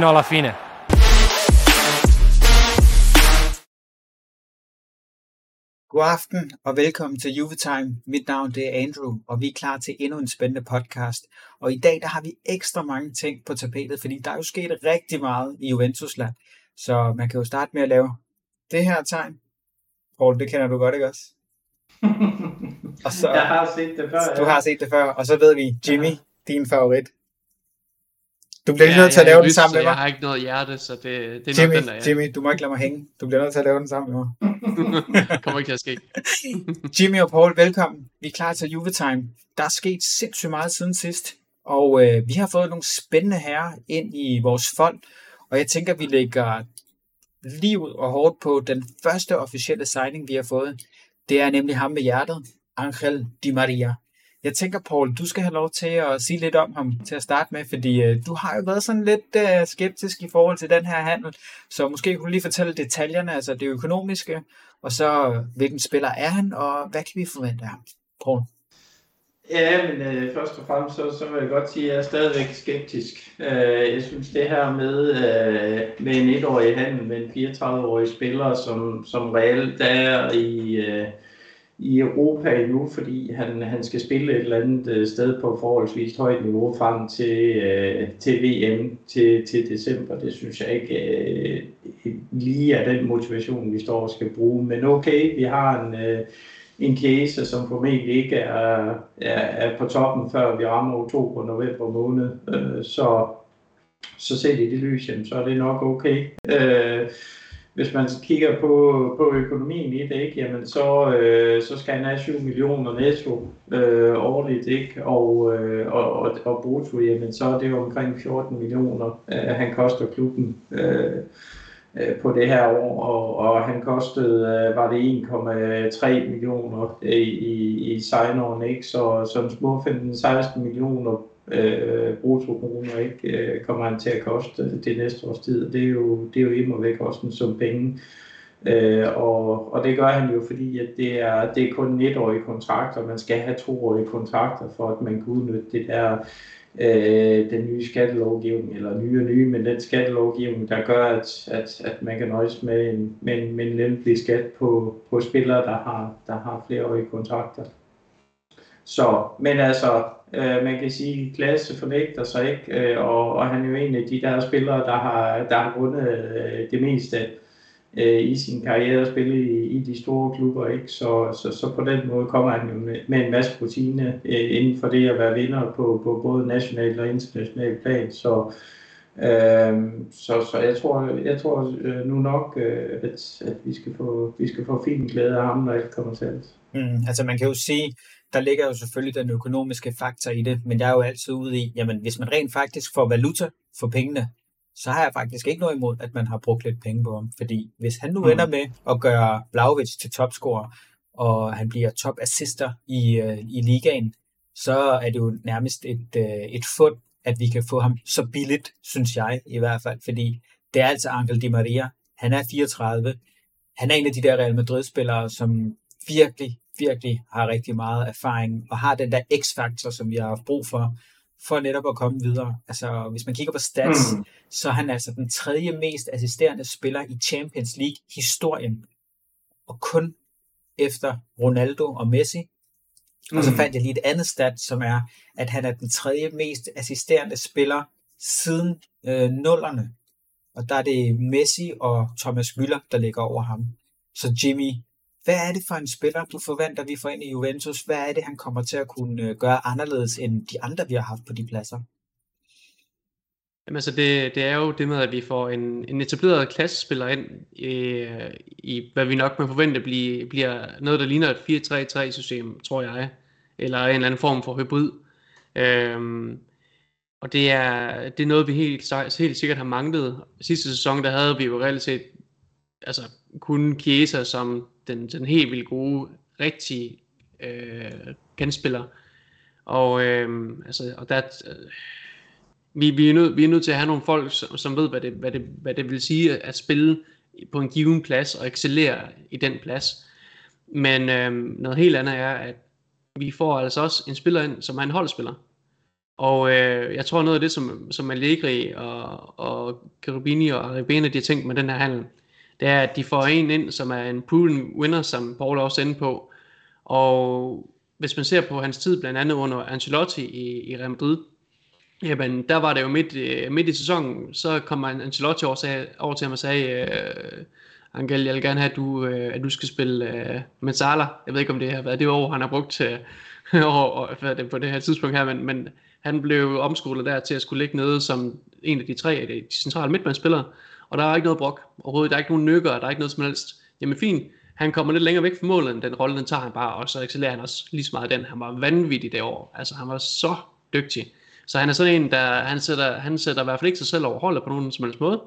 fino alla fine. God aften og velkommen til Juvetime. Mit navn det er Andrew, og vi er klar til endnu en spændende podcast. Og i dag der har vi ekstra mange ting på tapetet, fordi der er jo sket rigtig meget i Juventusland. Så man kan jo starte med at lave det her tegn. Paul, det kender du godt, ikke også? og så, jeg har set det før. Du ja. har set det før, og så ved vi, Jimmy, ja. din favorit. Du bliver ja, nødt til at lave den sammen med mig. Jeg har ikke noget hjerte, så det, det er Jimmy, nok den, der er. Jimmy, du må ikke lade mig hænge. Du bliver nødt til at lave den sammen med mig. kommer ikke til at ske. Jimmy og Paul, velkommen. Vi er klar til Juvetime. Der er sket sindssygt meget siden sidst, og øh, vi har fået nogle spændende herrer ind i vores folk, og jeg tænker, vi lægger livet og hårdt på den første officielle signing, vi har fået. Det er nemlig ham med hjertet, Angel Di Maria. Jeg tænker, Paul, du skal have lov til at sige lidt om ham til at starte med, fordi øh, du har jo været sådan lidt øh, skeptisk i forhold til den her handel, så måske kunne du lige fortælle detaljerne, altså det økonomiske, og så øh, hvilken spiller er han, og hvad kan vi forvente af ham, Paul? Ja, men øh, først og fremmest så, så vil jeg godt sige, at jeg er stadigvæk skeptisk. Øh, jeg synes det her med, øh, med en etårig handel med en 34-årig spiller, som, som reelt er i... Øh, i Europa endnu, fordi han, han skal spille et eller andet øh, sted på forholdsvis højt niveau frem til, øh, til VM til, til december. Det synes jeg ikke øh, lige er den motivation, vi står og skal bruge. Men okay, vi har en, øh, en case, som formentlig ikke er, er, er på toppen, før vi rammer oktober november måned. Øh, så, så set i det lys, jamen, så er det nok okay. Øh, hvis man kigger på, på økonomien i det, ikke, jamen så, øh, så skal han have 7 millioner netto øh, årligt, ikke? Og, øh, og, og, og brutto, jamen så er det jo omkring 14 millioner, øh, han koster klubben øh, øh, på det her år, og, og han kostede, øh, var det 1,3 millioner i, i, i sign ikke? Så, så små 15-16 millioner øh, bruttokroner ikke øh, kommer han til at koste det næste års tid. Det er jo, det er jo imod væk også en sum penge. Øh, og, og det gør han jo, fordi at det, er, det er kun etårige kontrakter. Man skal have toårige kontrakter, for at man kan udnytte det der øh, den nye skattelovgivning, eller nye og nye, men den skattelovgivning, der gør, at, at, at man kan nøjes med en, med en, med en lempelig skat på, på spillere, der har, der har flereårige kontrakter. Så, men altså, øh, man kan sige, at klasse fornægter sig ikke, øh, og, og han er jo en af de der spillere, der har, der har vundet øh, det meste øh, i sin karriere og spillet i, i de store klubber, ikke? Så, så, så på den måde kommer han jo med, med en masse rutine øh, inden for det at være vinder på, på både national og international plan, så Øh, så, så jeg tror, jeg tror øh, nu nok, øh, at, at vi skal få vi skal få fin glæde af ham, når alt kommer til. Mm, altså man kan jo sige, der ligger jo selvfølgelig den økonomiske faktor i det, men jeg er jo altid ude i, jamen hvis man rent faktisk får valuta for pengene, så har jeg faktisk ikke noget imod, at man har brugt lidt penge på ham. Fordi hvis han nu mm. ender med at gøre Blaovic til topscorer, og han bliver top assister i, uh, i ligaen, så er det jo nærmest et, uh, et fund, at vi kan få ham så billigt, synes jeg i hvert fald. Fordi det er altså Angel Di Maria. Han er 34. Han er en af de der Real Madrid-spillere, som virkelig, virkelig har rigtig meget erfaring, og har den der x-faktor, som vi har haft brug for, for netop at komme videre. Altså, hvis man kigger på stats, mm. så er han altså den tredje mest assisterende spiller i Champions League-historien, og kun efter Ronaldo og Messi. Mm. Og så mm. fandt jeg lige et andet stat, som er, at han er den tredje mest assisterende spiller siden øh, nullerne. Og der er det Messi og Thomas Müller, der ligger over ham. Så Jimmy, hvad er det for en spiller, du forventer, vi får ind i Juventus? Hvad er det, han kommer til at kunne øh, gøre anderledes end de andre, vi har haft på de pladser? Jamen altså, det, det er jo det med, at vi får en, en etableret klassespiller ind i, i, hvad vi nok må forvente blive, bliver noget, der ligner et 4-3-3-system, tror jeg. Eller en eller anden form for hybrid. Øhm, og det er, det er noget, vi helt, helt sikkert har manglet. Sidste sæson, der havde vi jo reelt set altså, kun Chiesa som den, den helt vildt gode, rigtige øh, kandspiller. Og, øh, altså, og der, øh, vi, vi, er nød, vi er nødt til at have nogle folk, som, som ved, hvad det, hvad, det, hvad det vil sige at spille på en given plads og excellere i den plads. Men øh, noget helt andet er, at vi får altså også en spiller ind, som er en holdspiller. Og øh, jeg tror noget af det, som, som Allegri og, og Cherubini og Ribene, de har tænkt med den her handel, det er, at de får en ind, som er en proven winner, som Paul også inde på. Og hvis man ser på hans tid, blandt andet under Ancelotti i, i Real Madrid, jamen der var det jo midt, øh, midt i sæsonen, så kom Ancelotti over, sag, over til ham og sagde, øh, Angel, jeg vil gerne have, at du, øh, at du skal spille øh, med Salah. Jeg ved ikke, om det har været det år, han har brugt til, øh, over, det, på det her tidspunkt her, men, men han blev omskolet der til at skulle ligge nede som en af de tre de centrale midtbandsspillere, og der er ikke noget brok overhovedet, der er ikke nogen nykker, der er ikke noget som helst. Jamen fint, han kommer lidt længere væk fra målet, end den rolle, den tager han bare, og så excellerer han også lige så meget den. Han var vanvittig det år, altså han var så dygtig. Så han er sådan en, der han sætter, han sætter i hvert fald ikke sig selv over holdet på nogen som helst måde.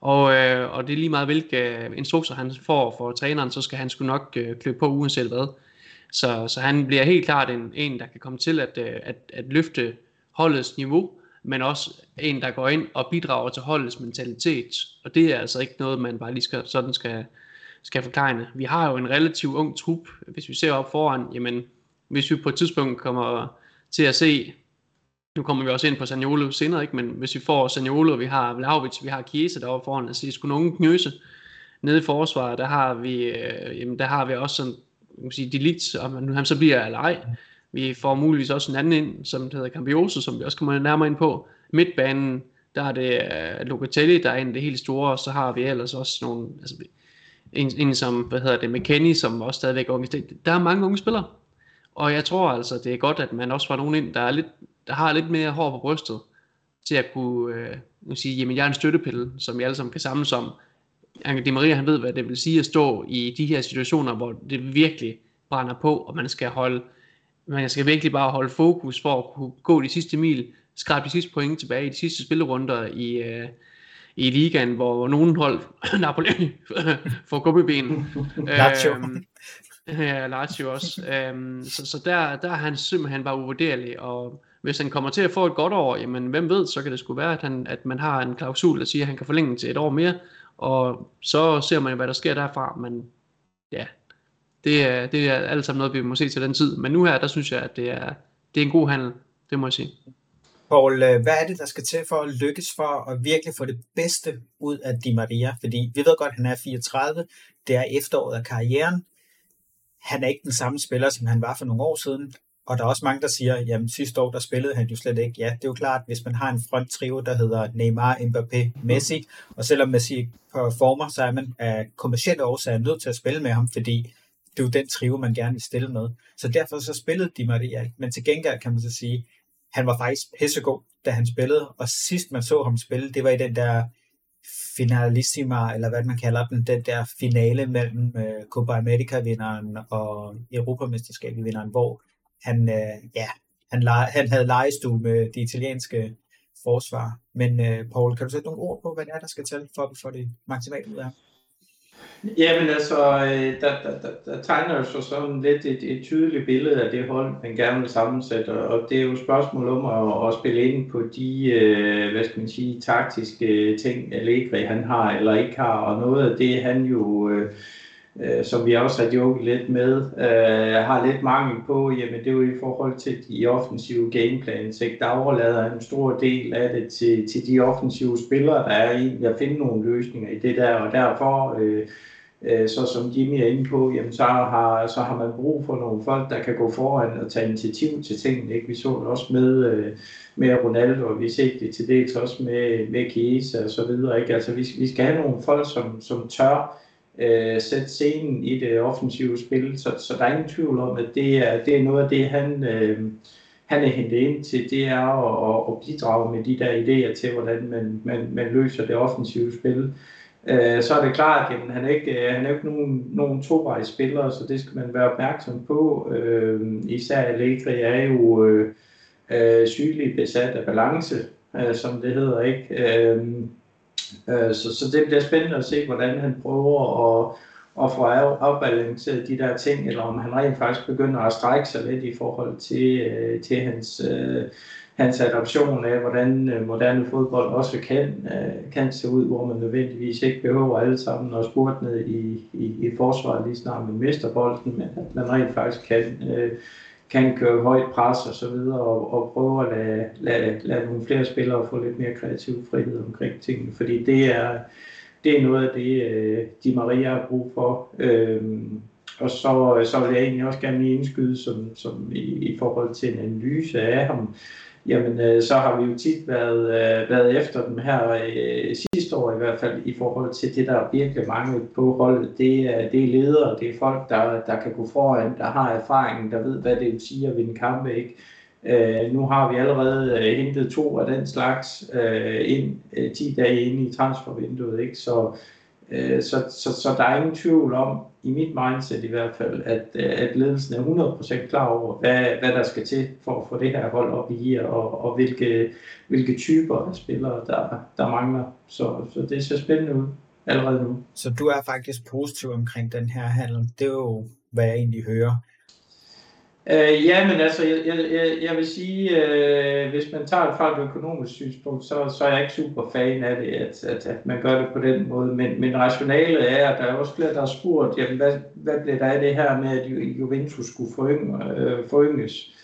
Og, øh, og det er lige meget, hvilke øh, instrukser han får for træneren, så skal han sgu nok øh, klø på uanset hvad. Så, så han bliver helt klart en, en der kan komme til at, øh, at, at løfte holdets niveau, men også en, der går ind og bidrager til holdets mentalitet. Og det er altså ikke noget, man bare lige skal, sådan skal, skal forklare. Vi har jo en relativt ung trup, hvis vi ser op foran, jamen, hvis vi på et tidspunkt kommer til at se, nu kommer vi også ind på Saniolo senere, ikke? men hvis vi får Saniolo, vi har Vlaovic, vi har Chiesa deroppe foran, altså det skulle nogen knøse. Nede i forsvaret, der har vi, øh, jamen, der har vi også sådan, man kan sige, Delict, om nu han så bliver eller ej. Vi får muligvis også en anden ind, som hedder Campioso, som vi også kommer nærmere ind på. Midtbanen, der er det uh, Locatelli, der er en af det helt store, og så har vi ellers også nogle, altså, en, en som, hvad hedder det, McKenny, som også stadigvæk er unge. Der er mange unge spillere, og jeg tror altså, det er godt, at man også får nogen ind, der, er lidt, der har lidt mere hår på brystet, til at kunne øh, sige, jamen jeg er en støttepille, som vi alle sammen kan samles om. Angel Di Maria, han ved, hvad det vil sige at stå i de her situationer, hvor det virkelig brænder på, og man skal holde, man skal virkelig bare holde fokus for at kunne gå de sidste mil, skrabe de sidste point tilbage i de sidste spillerunder i, øh, i ligaen, hvor nogen hold, Napoli, får gummibenen. Lazio. Øhm, ja, Lazio også. Øhm, så, så der, der er han simpelthen bare uvurderlig, og hvis han kommer til at få et godt år, jamen hvem ved, så kan det sgu være, at, han, at man har en klausul, der siger, at han kan forlænge til et år mere, og så ser man, hvad der sker derfra, men ja, det er, det er alt sammen noget, vi må se til den tid. Men nu her, der synes jeg, at det er, det er en god handel, det må jeg sige. Paul, øh, hvad er det, der skal til for at lykkes for at virkelig få det bedste ud af Di Maria? Fordi vi ved godt, at han er 34, det er efteråret af karrieren. Han er ikke den samme spiller, som han var for nogle år siden. Og der er også mange, der siger, jamen sidste år, der spillede han jo slet ikke. Ja, det er jo klart, hvis man har en front trio, der hedder Neymar, Mbappé, Messi, og selvom Messi performer, så er man af kommersielle årsager nødt til at spille med ham, fordi det er jo den trio, man gerne vil stille med. Så derfor så spillede Di Maria ikke. Men til gengæld kan man så sige, han var faktisk pissegod, da han spillede, og sidst man så ham spille, det var i den der finalissima, eller hvad man kalder den, den der finale mellem uh, Copa America-vinderen og Europamesterskabet-vinderen, hvor han, uh, ja, han, han havde legestue med det italienske forsvar. Men uh, Paul, kan du sætte nogle ord på, hvad det er, der skal til, for at få det maksimalt ud af ham? Jamen altså, øh, der, der, der, der tegner jo så sådan lidt et, et tydeligt billede af det hold, man gerne vil sammensætte, og det er jo et spørgsmål om at, at spille ind på de, øh, hvad skal man sige, taktiske ting, Allegri han har eller ikke har, og noget af det han jo, øh, øh, som vi også har joket lidt med, øh, har lidt mangel på, jamen det er jo i forhold til de offensive gameplans, ikke? der overlader en stor del af det til, til de offensive spillere, der er i at finde nogle løsninger i det der, og derfor øh, øh, så som Jimmy er inde på, jamen så, har, så har man brug for nogle folk, der kan gå foran og tage initiativ til tingene. Ikke? Vi så det også med, øh, med Ronaldo, og vi ser det til dels også med, med Chiesa og så videre. Ikke? Altså, vi, vi skal have nogle folk, som, som tør øh, sætte scenen i det offensive spil, så, så der er ingen tvivl om, at det er, det er noget af det, han, øh, han er hentet ind til, det er at, at bidrage med de der idéer til, hvordan man, man, man løser det offensive spil øh, så er det klart, at han er ikke, øh, han er ikke nogen, nogen spiller, så det skal man være opmærksom på. Øh, især Allegri er jo øh, øh, sygeligt besat af balance, øh, som det hedder. ikke. Øh, øh, så, så det bliver spændende at se, hvordan han prøver at, at få afbalanceret de der ting, eller om han rent faktisk begynder at strække sig lidt i forhold til, øh, til hans... Øh, hans adoption af, hvordan øh, moderne fodbold også kan, øh, kan se ud, hvor man nødvendigvis ikke behøver alle sammen at spurte ned i, i, i forsvaret lige snart man mister bolden, men at man rent faktisk kan, øh, kan køre højt pres og så videre, og, og prøve at lade, lade, lade nogle flere spillere få lidt mere kreativ frihed omkring tingene, fordi det er, det er noget af det, øh, de Maria har brug for. Øhm, og så, så vil jeg egentlig også gerne lige indskyde som, som i, i forhold til en analyse af ham. Jamen, øh, så har vi jo tit været, øh, været efter dem her øh, sidste år i hvert fald i forhold til det, der er virkelig manglet på holdet. Det er, det er ledere, det er folk, der, der kan gå foran, der har erfaring, der ved, hvad det vil sige at vinde kampe. Ikke? Øh, nu har vi allerede øh, hentet to af den slags øh, ind øh, 10 dage inde i transfervinduet. Ikke? Så, øh, så, så, så der er ingen tvivl om, i mit mindset i hvert fald, at, øh, at ledelsen er 100% klar over, hvad, hvad der skal til for at få det her hold op i gear, og, og hvilke, hvilke typer af spillere, der, der mangler. Så, så det ser spændende ud allerede nu. Så du er faktisk positiv omkring den her handel. Det er jo, hvad jeg egentlig hører. Øh, ja, men altså, jeg, jeg, jeg vil sige, øh, hvis man tager det fra et økonomisk synspunkt, så, så er jeg ikke super fan af det, at, at, at man gør det på den måde. Men, men rationalet er, at der er også flere, der har spurgt, jamen, hvad, hvad bliver der af det her med, at Juventus skulle forynge, øh, forynges?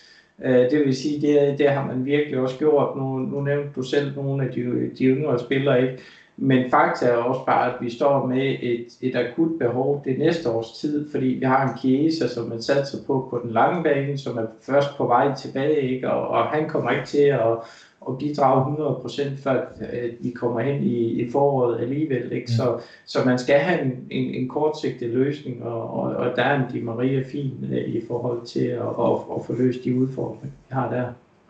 Øh, det vil sige, det, det har man virkelig også gjort. Nu, nu nævnte du selv nogle af de, de yngre spillere, ikke? Men fakta er også bare, at vi står med et, et akut behov det næste års tid, fordi vi har en Chiesa, som man satser på på den lange bane, som er først på vej tilbage, ikke? Og, og han kommer ikke til at, at bidrage 100% før at vi kommer hen i, i foråret alligevel. Ikke? Mm. Så, så man skal have en, en, en kortsigtet løsning, og, og, og der er en Di Maria fin øh, i forhold til at, at, at få løst de udfordringer, vi har der.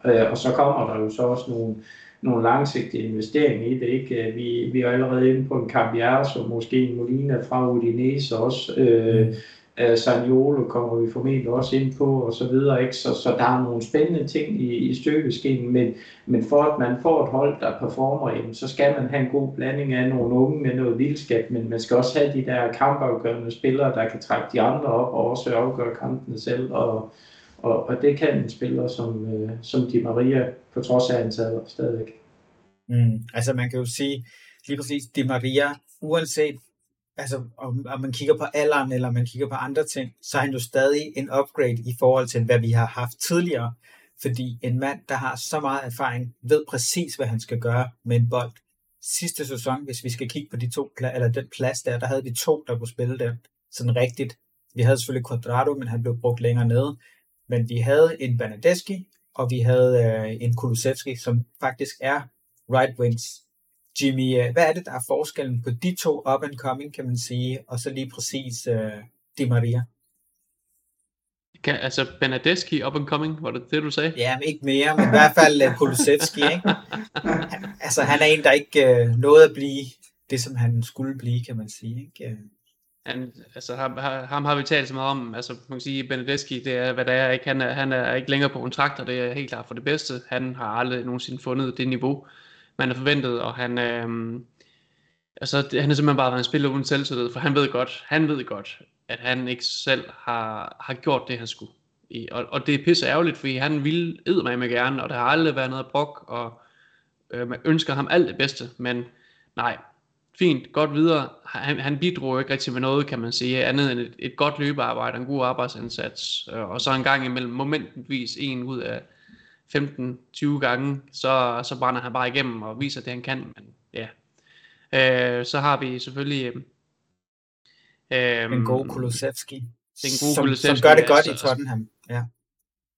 Øh, og så kommer der jo så også nogle nogle langsigtede investeringer i det. Ikke? Vi, vi er allerede inde på en Cambiasso, måske en Molina fra Udinese også. Øh, øh mm. Saniolo kommer vi formentlig også ind på, og så videre. Ikke? Så, så der er nogle spændende ting i, i støbeskeen, men, men for at man får et hold, der performer, jamen, så skal man have en god blanding af nogle unge med noget vildskab, men man skal også have de der kampafgørende spillere, der kan trække de andre op og også afgøre kampene selv, og, og, og det kan en spiller som, øh, som Di Maria, på trods af antallet, stadigvæk. Mm, altså man kan jo sige, lige præcis Di Maria, uanset altså, om, om man kigger på alderen, eller man kigger på andre ting, så er han jo stadig en upgrade i forhold til, hvad vi har haft tidligere. Fordi en mand, der har så meget erfaring, ved præcis, hvad han skal gøre med en bold. Sidste sæson, hvis vi skal kigge på de to, eller den plads der, der havde vi to, der kunne spille den sådan rigtigt. Vi havde selvfølgelig Quadrado, men han blev brugt længere nede. Men vi havde en Bernadeschi, og vi havde øh, en Kulusevski, som faktisk er right wings. Jimmy, øh, hvad er det, der er forskellen på de to up and coming, kan man sige, og så lige præcis øh, Di Maria? Kan, altså Bernadeschi up and coming, var det det, du sagde? Ja, men ikke mere, men i hvert fald uh, Kulusevski, ikke? Han, altså, han er en, der ikke uh, nåede at blive det, som han skulle blive, kan man sige, ikke? Han, altså ham, ham har vi talt så meget om, altså man kan sige, Benedeschi, det er hvad der er, ikke? Han, er, han er ikke længere på kontrakt, og det er helt klart for det bedste. Han har aldrig nogensinde fundet det niveau, man har forventet, og han, øh, altså, han er simpelthen bare en spiller uden selvtillid, for han ved godt, han ved godt, at han ikke selv har, har gjort det, han skulle. I, og, og det er pisse ærgerligt, fordi han ville mig med gerne, og der har aldrig været noget brok, og øh, man ønsker ham alt det bedste, men nej, fint, godt videre. Han, han bidrog ikke rigtig med noget, kan man sige, andet end et, et godt løbearbejde, en god arbejdsindsats, øh, og så en gang imellem momentvis en ud af 15-20 gange, så, så brænder han bare igennem og viser det, han kan. Men, ja. øh, så har vi selvfølgelig... Øh, en god Kulusevski. Den gode som, som gør det godt altså, i Tottenham. Ja.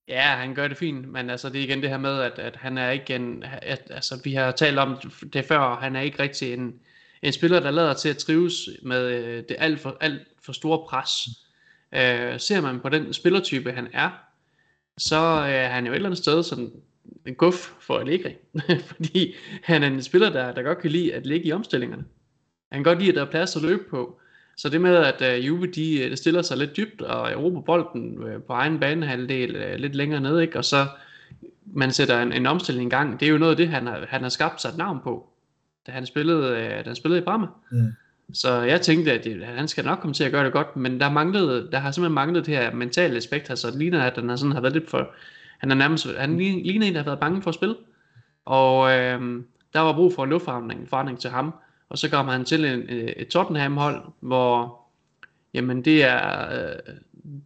Ja, han gør det fint, men altså det er igen det her med, at, at han er ikke en, at, altså vi har talt om det før, han er ikke rigtig en, en spiller, der lader til at trives med øh, det alt for, alt for store pres. Øh, ser man på den spillertype, han er, så øh, er han jo et eller andet sted sådan en guf for Allegri. Fordi han er en spiller, der, der godt kan lide at ligge i omstillingerne. Han kan godt lide, at der er plads at løbe på. Så det med, at uh, Juve de, øh, de stiller sig lidt dybt og erobrer bolden uh, på egen banehalvdel uh, lidt længere ned, ikke? og så man sætter en, en omstilling i gang, det er jo noget af det, han har, han har skabt sig et navn på, da han spillede, uh, da han spillede i Parma. Mm. Så jeg tænkte, at det, han skal nok komme til at gøre det godt, men der, manglede, der har simpelthen manglet det her mentale aspekt, altså det ligner, at han har, sådan, har været lidt for, han er nærmest, han ligner en, der har været bange for at spille, og øh, der var brug for en luftforandring forandring til ham, og så kommer han til en, et Tottenham-hold, hvor jamen det er, øh,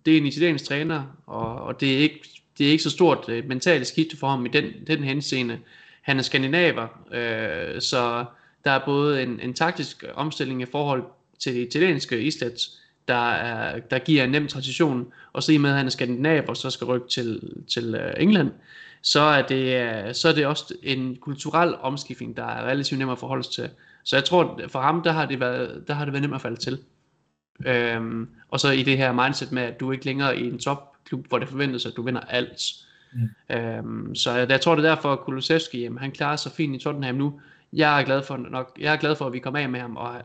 det er en italiensk træner, og, og det er ikke det er ikke så stort øh, mentalt skifte for ham i den, den henseende. Han er skandinaver, øh, så der er både en, en taktisk omstilling i forhold til det italienske islet, der, er, der giver en nem transition, og så i med, at han er skandinaver, så skal rykke til, til øh, England, så er, det, øh, så er det også en kulturel omskiftning, der er relativt nem at forholde sig til. Så jeg tror, for ham, der har det været, der har det været nemt at falde til. Øhm, og så i det her mindset med, at du ikke længere er i en topklub, hvor det forventes, at du vinder alt. Mm. Øhm, så jeg, jeg tror, det er derfor, at Kulusevski, jamen, han klarer sig fint i Tottenham nu. Jeg er glad for, nok, jeg er glad for, at vi kommer af med ham, og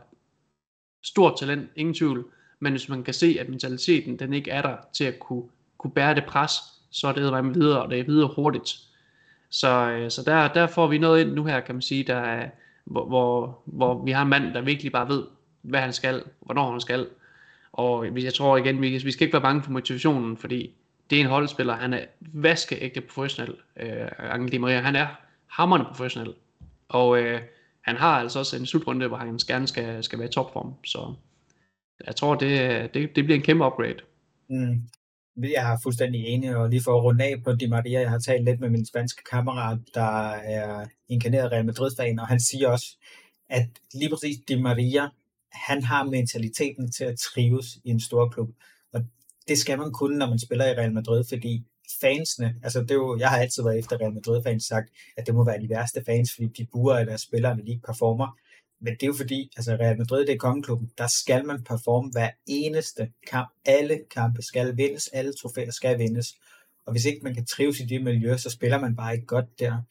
stort talent, ingen tvivl. Men hvis man kan se, at mentaliteten den ikke er der til at kunne, kunne bære det pres, så er det med videre, og det er videre hurtigt. Så, øh, så der, der får vi noget ind nu her, kan man sige, der er, hvor, hvor, hvor vi har en mand, der virkelig bare ved, hvad han skal, hvornår han skal. Og jeg tror igen, vi, vi skal ikke være bange for motivationen, fordi det er en holdspiller, han er vaskeægte professionel, øh, Angel Di Maria, han er hammerende professionel. Og øh, han har altså også en slutrunde, hvor han gerne skal, skal være i topform. Så jeg tror, det, det, det bliver en kæmpe upgrade. Mm. Jeg er fuldstændig enig, og lige for at runde af på Di Maria, jeg har talt lidt med min spanske kammerat, der er inkarneret Real Madrid-fan, og han siger også, at lige præcis Di Maria, han har mentaliteten til at trives i en stor klub. Det skal man kunne, når man spiller i Real Madrid, fordi fansene, altså det er jo, jeg har altid været efter Real Madrid-fans sagt, at det må være de værste fans, fordi de burer af deres spillere, når de ikke performer. Men det er jo fordi, altså Real Madrid, det er kongeklubben, der skal man performe hver eneste kamp. Alle kampe skal vindes, alle trofæer skal vindes. Og hvis ikke man kan trives i det miljø, så spiller man bare ikke godt der.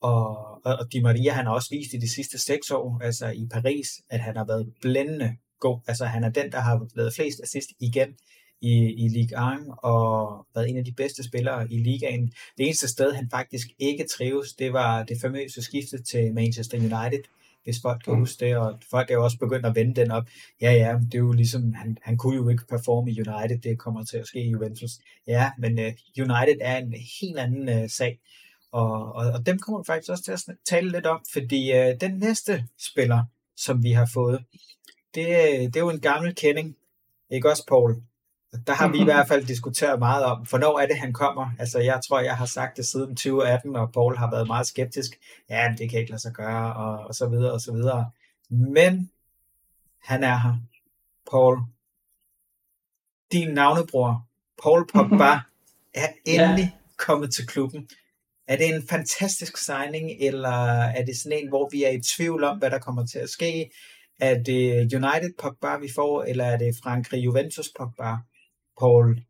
Og, og, og Di Maria, han har også vist i de sidste seks år, altså i Paris, at han har været blændende god. Altså han er den, der har lavet flest assist igen i, i Ligue 1 og været en af de bedste spillere i ligaen. Det eneste sted, han faktisk ikke trives, det var det famøse skifte til Manchester United, hvis folk kan mm. huske det, og folk er jo også begyndt at vende den op. Ja, ja, det er jo ligesom, han, han kunne jo ikke performe i United, det kommer til at ske i Juventus. Ja, men uh, United er en helt anden uh, sag, og, og, og dem kommer vi faktisk også til at tale lidt om, fordi uh, den næste spiller, som vi har fået, det, det er jo en gammel kending, ikke også, Paul? Der har vi i hvert fald diskuteret meget om, hvornår er det, han kommer. Altså, jeg tror, jeg har sagt det siden 2018, og Paul har været meget skeptisk. Ja, det kan ikke lade sig gøre, og, og så videre, og så videre. Men han er her. Paul. Din navnebror, Paul Pogba, er endelig ja. kommet til klubben. Er det en fantastisk signing, eller er det sådan en, hvor vi er i tvivl om, hvad der kommer til at ske? Er det United Pogba, vi får, eller er det Frankrig Juventus Pogba? Paul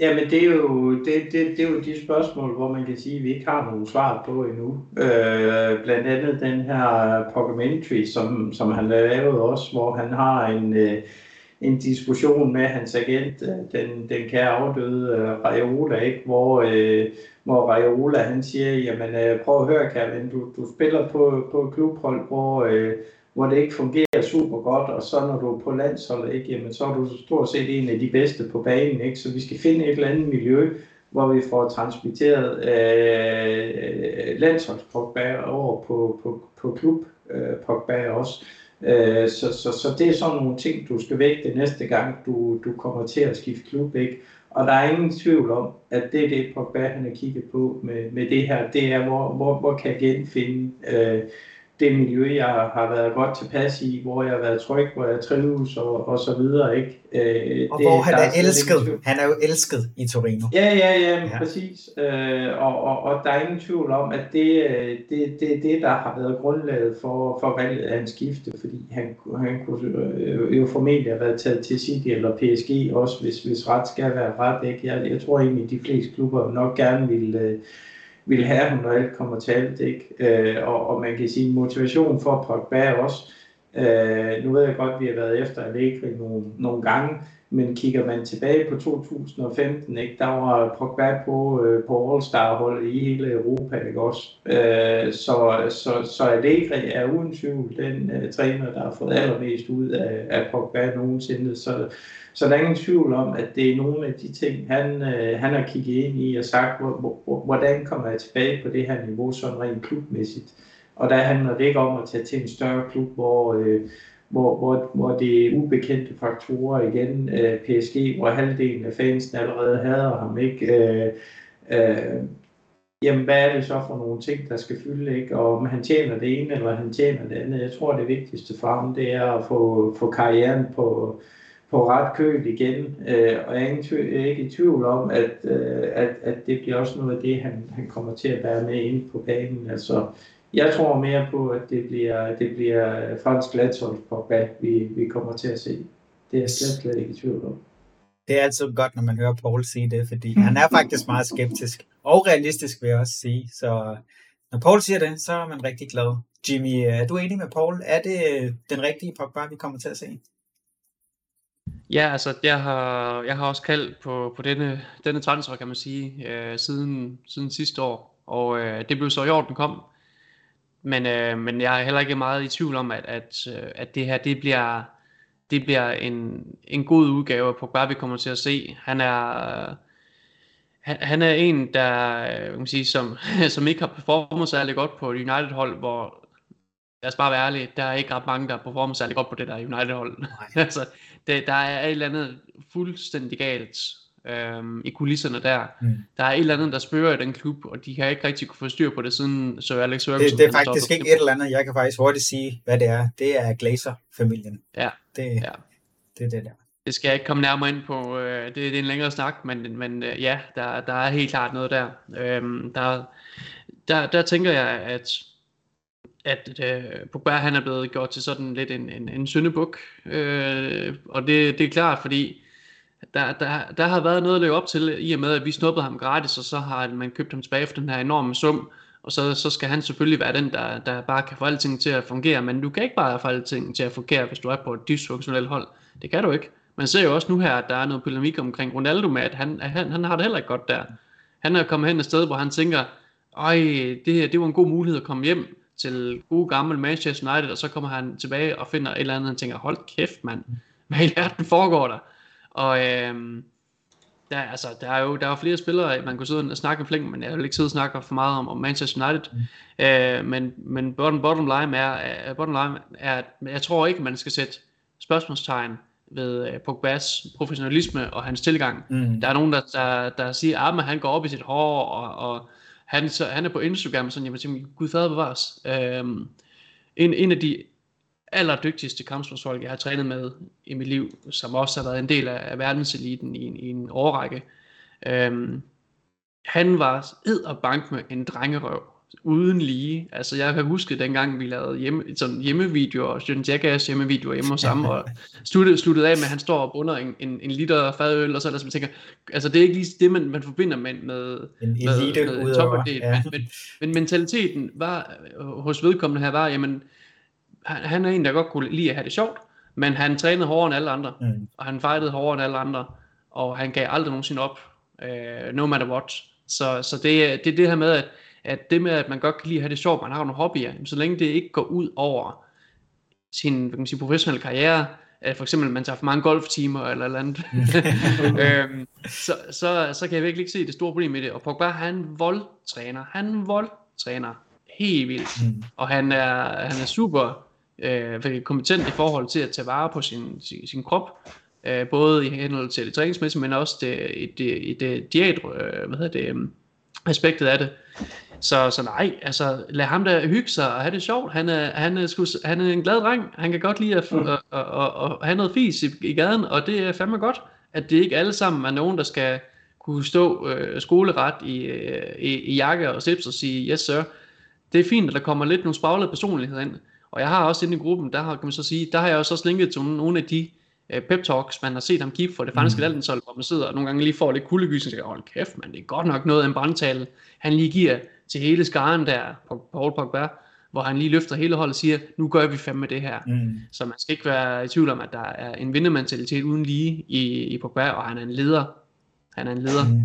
Ja, Jamen, det er, jo, det, det, det er jo de spørgsmål, hvor man kan sige, at vi ikke har nogen svar på endnu. Øh, blandt andet den her documentary, som, som han lavede også, hvor han har en, øh, en diskussion med hans agent, øh, den, den kære afdøde øh, Raiola, ikke? Hvor, øh, hvor Raiola han siger, jamen øh, prøv at høre Kevin, du, du spiller på, på klubhold, hvor, øh, hvor det ikke fungerer super godt, og så når du er på landsholdet, ikke, jamen, så er du stort set en af de bedste på banen. Ikke? Så vi skal finde et eller andet miljø, hvor vi får transmitteret øh, landsholdspogba over på, på, på klub øh, Pogba også. Øh, så, så, så det er sådan nogle ting, du skal vægte næste gang, du, du kommer til at skifte klub. Ikke? Og der er ingen tvivl om, at det er det, Pogba han har kigget på med, med det her. Det er, hvor, hvor, hvor kan jeg genfinde øh, det miljø, jeg har været godt tilpas i, hvor jeg har været tryg, hvor jeg trives og, og så videre. Ikke? Øh, og det, hvor han er, er elsket. Han er jo elsket i Torino. Ja, ja, ja, ja. præcis. Øh, og, og, og der er ingen tvivl om, at det er øh, det, det, det, der har været grundlaget for, for valget af en skifte, fordi han, han kunne øh, jo formentlig have været taget til City eller PSG også, hvis, hvis ret skal være ret. Ikke? Jeg, jeg tror egentlig, at de fleste klubber nok gerne vil... Øh, vil have ham, når alt kommer til alt. Ikke? Øh, og, og man kan sige, motivation for Pogba også. Øh, nu ved jeg godt, at vi har været efter Allegri nogle, nogle gange, men kigger man tilbage på 2015, ikke, der var Pogba på, øh, på All-Star-holdet i hele Europa, ikke også? Øh, så, så, så Allegri er uden tvivl den øh, træner, der har fået allermest ud af, af Pogba nogensinde. Så, så der er ingen tvivl om, at det er nogle af de ting, han, øh, han har kigget ind i og sagt, hvor, hvor, hvordan kommer jeg tilbage på det her niveau, sådan rent klubmæssigt. Og der handler det ikke om at tage til en større klub, hvor, øh, hvor, hvor, hvor det er ubekendte faktorer igen. Øh, PSG, hvor halvdelen af fansen allerede hader ham, ikke? Øh, øh, jamen hvad er det så for nogle ting, der skal fylde, ikke? Og om han tjener det ene, eller han tjener det andet. Jeg tror, det vigtigste for ham, det er at få, få karrieren på, på ret køl igen. Øh, og jeg er, ikke, jeg er ikke i tvivl om, at, øh, at, at det bliver også noget af det, han, han kommer til at bære med ind på banen. Altså, jeg tror mere på, at det bliver, det bliver fransk landshold på vi, vi kommer til at se. Det er jeg slet, slet ikke i tvivl om. Det er altid godt, når man hører Paul sige det, fordi han er faktisk meget skeptisk. Og realistisk vil jeg også sige. Så når Paul siger det, så er man rigtig glad. Jimmy, er du enig med Paul? Er det den rigtige Pogba, vi kommer til at se? Ja, altså jeg har, jeg har også kaldt på, på denne, denne transfer, kan man sige, øh, siden, siden sidste år. Og øh, det blev så i år, den kom. Men, øh, men jeg er heller ikke meget i tvivl om, at, at, øh, at det her det bliver, det bliver en, en god udgave af Pogba, vi kommer til at se. Han er, han, han er en, der, øh, kan man sige, som, som ikke har performet særlig godt på et United-hold, hvor lad os bare være ærlige, der er ikke ret mange, der performer særlig godt på det der United-hold. altså, det, der er et eller andet fuldstændig galt øhm, i kulisserne der. Mm. Der er et eller andet, der spørger i den klub, og de kan ikke rigtig kunne få styr på det, siden så Alex Ferguson... Det, det er faktisk ikke et eller andet, jeg kan faktisk hurtigt sige, hvad det er. Det er Glazer-familien. Ja. Det, ja. det er det der. Det skal jeg ikke komme nærmere ind på. Øh, det, det er en længere snak, men, men øh, ja, der, der er helt klart noget der. Øhm, der, der. Der tænker jeg, at at øh, Pogba han er blevet gjort til sådan lidt en, en, en syndebuk. Øh, og det, det er klart, fordi der, der, der har været noget at leve op til, i og med at vi snuppede ham gratis, og så har man købt ham tilbage for den her enorme sum, og så, så skal han selvfølgelig være den, der, der bare kan få alting til at fungere, men du kan ikke bare få alting til at fungere, hvis du er på et dysfunktionelt hold. Det kan du ikke. Man ser jo også nu her, at der er noget polemik omkring Ronaldo med, at han, han, han har det heller ikke godt der. Han er kommet hen et sted, hvor han tænker, øj, det her, det var en god mulighed at komme hjem til gode gamle Manchester United, og så kommer han tilbage og finder et eller andet, og han tænker, hold kæft mand, hvad i verden foregår der? Og øhm, der, altså, der er jo der er jo flere spillere, man kunne sidde og snakke flæng, men jeg vil ikke sidde og snakke for meget om, om Manchester United. Mm. Øh, men men bottom, bottom line er, bottom line er, at jeg tror ikke, man skal sætte spørgsmålstegn ved uh, Pogba's professionalisme og hans tilgang. Mm. Der er nogen, der, der, der siger, at han går op i sit hår, og, og han, så, han er på Instagram, sådan, jeg tænker, gud fader bevares. Øhm, en, en af de allerdygtigste kampsportsfolk, jeg har trænet med i mit liv, som også har været en del af, af verdenseliten i, i en årrække. Øhm, han var ed og bank med en drengerøv uden lige. Altså jeg kan huske dengang vi lavede hjemme, sådan hjemmevideoer, og Jørgen Jackass hjemmevideoer hjemme hos ham, og sluttede, sluttede af med, at han står og bunder en, en, en liter fadøl, og så er sådan, man tænker, altså det er ikke lige det, man, man forbinder med, med, en elite med, med ja. men, men, men, mentaliteten var, hos vedkommende her var, jamen, han, han er en, der godt kunne lide at have det sjovt, men han trænede hårdere end alle andre, mm. og han fightede hårdere end alle andre, og han gav aldrig nogensinde op, uh, no matter what. Så, så det, det er det her med, at at det med, at man godt kan lide at have det sjovt, man har nogle hobbyer, så længe det ikke går ud over sin hvad kan man sige, professionelle karriere, at for eksempel man tager for mange golftimer eller eller andet, øhm, så, så, så kan jeg virkelig ikke se det store problem i det. Og Pogba, han voldtræner, han voldtræner helt vildt, mm. og han er, han er super øh, kompetent i forhold til at tage vare på sin, sin, sin krop, øh, både i henhold til det træningsmæssige, men også det, det, det diæt, øh, hvad hedder det, øh, aspektet af det. Så, så nej, altså lad ham da hygge sig og have det sjovt. Han er, han er, sku, han er en glad dreng. Han kan godt lide at, mm. at, at, at, at have noget fis i, i gaden, og det er fandme godt, at det ikke alle sammen er nogen, der skal kunne stå øh, skoleret i, øh, i, i jakke og slips og sige, yes sir. Det er fint, at der kommer lidt nogle spraglede personligheder ind. Og jeg har også inde i gruppen, der har, kan man så sige, der har jeg også linket til nogle af de øh, pep talks, man har set ham give for det franske mm. landshold, hvor man sidder og nogle gange lige får lidt kuldegys og siger, hold kæft, man, det er godt nok noget af en brandtale, han lige giver til hele skaren der, på Paul Pogba, hvor han lige løfter hele holdet og siger, nu gør vi fandme det her. Mm. Så man skal ikke være i tvivl om, at der er en vindermentalitet uden lige i, i Pogba, og han er en leder. Han er en leder. Mm.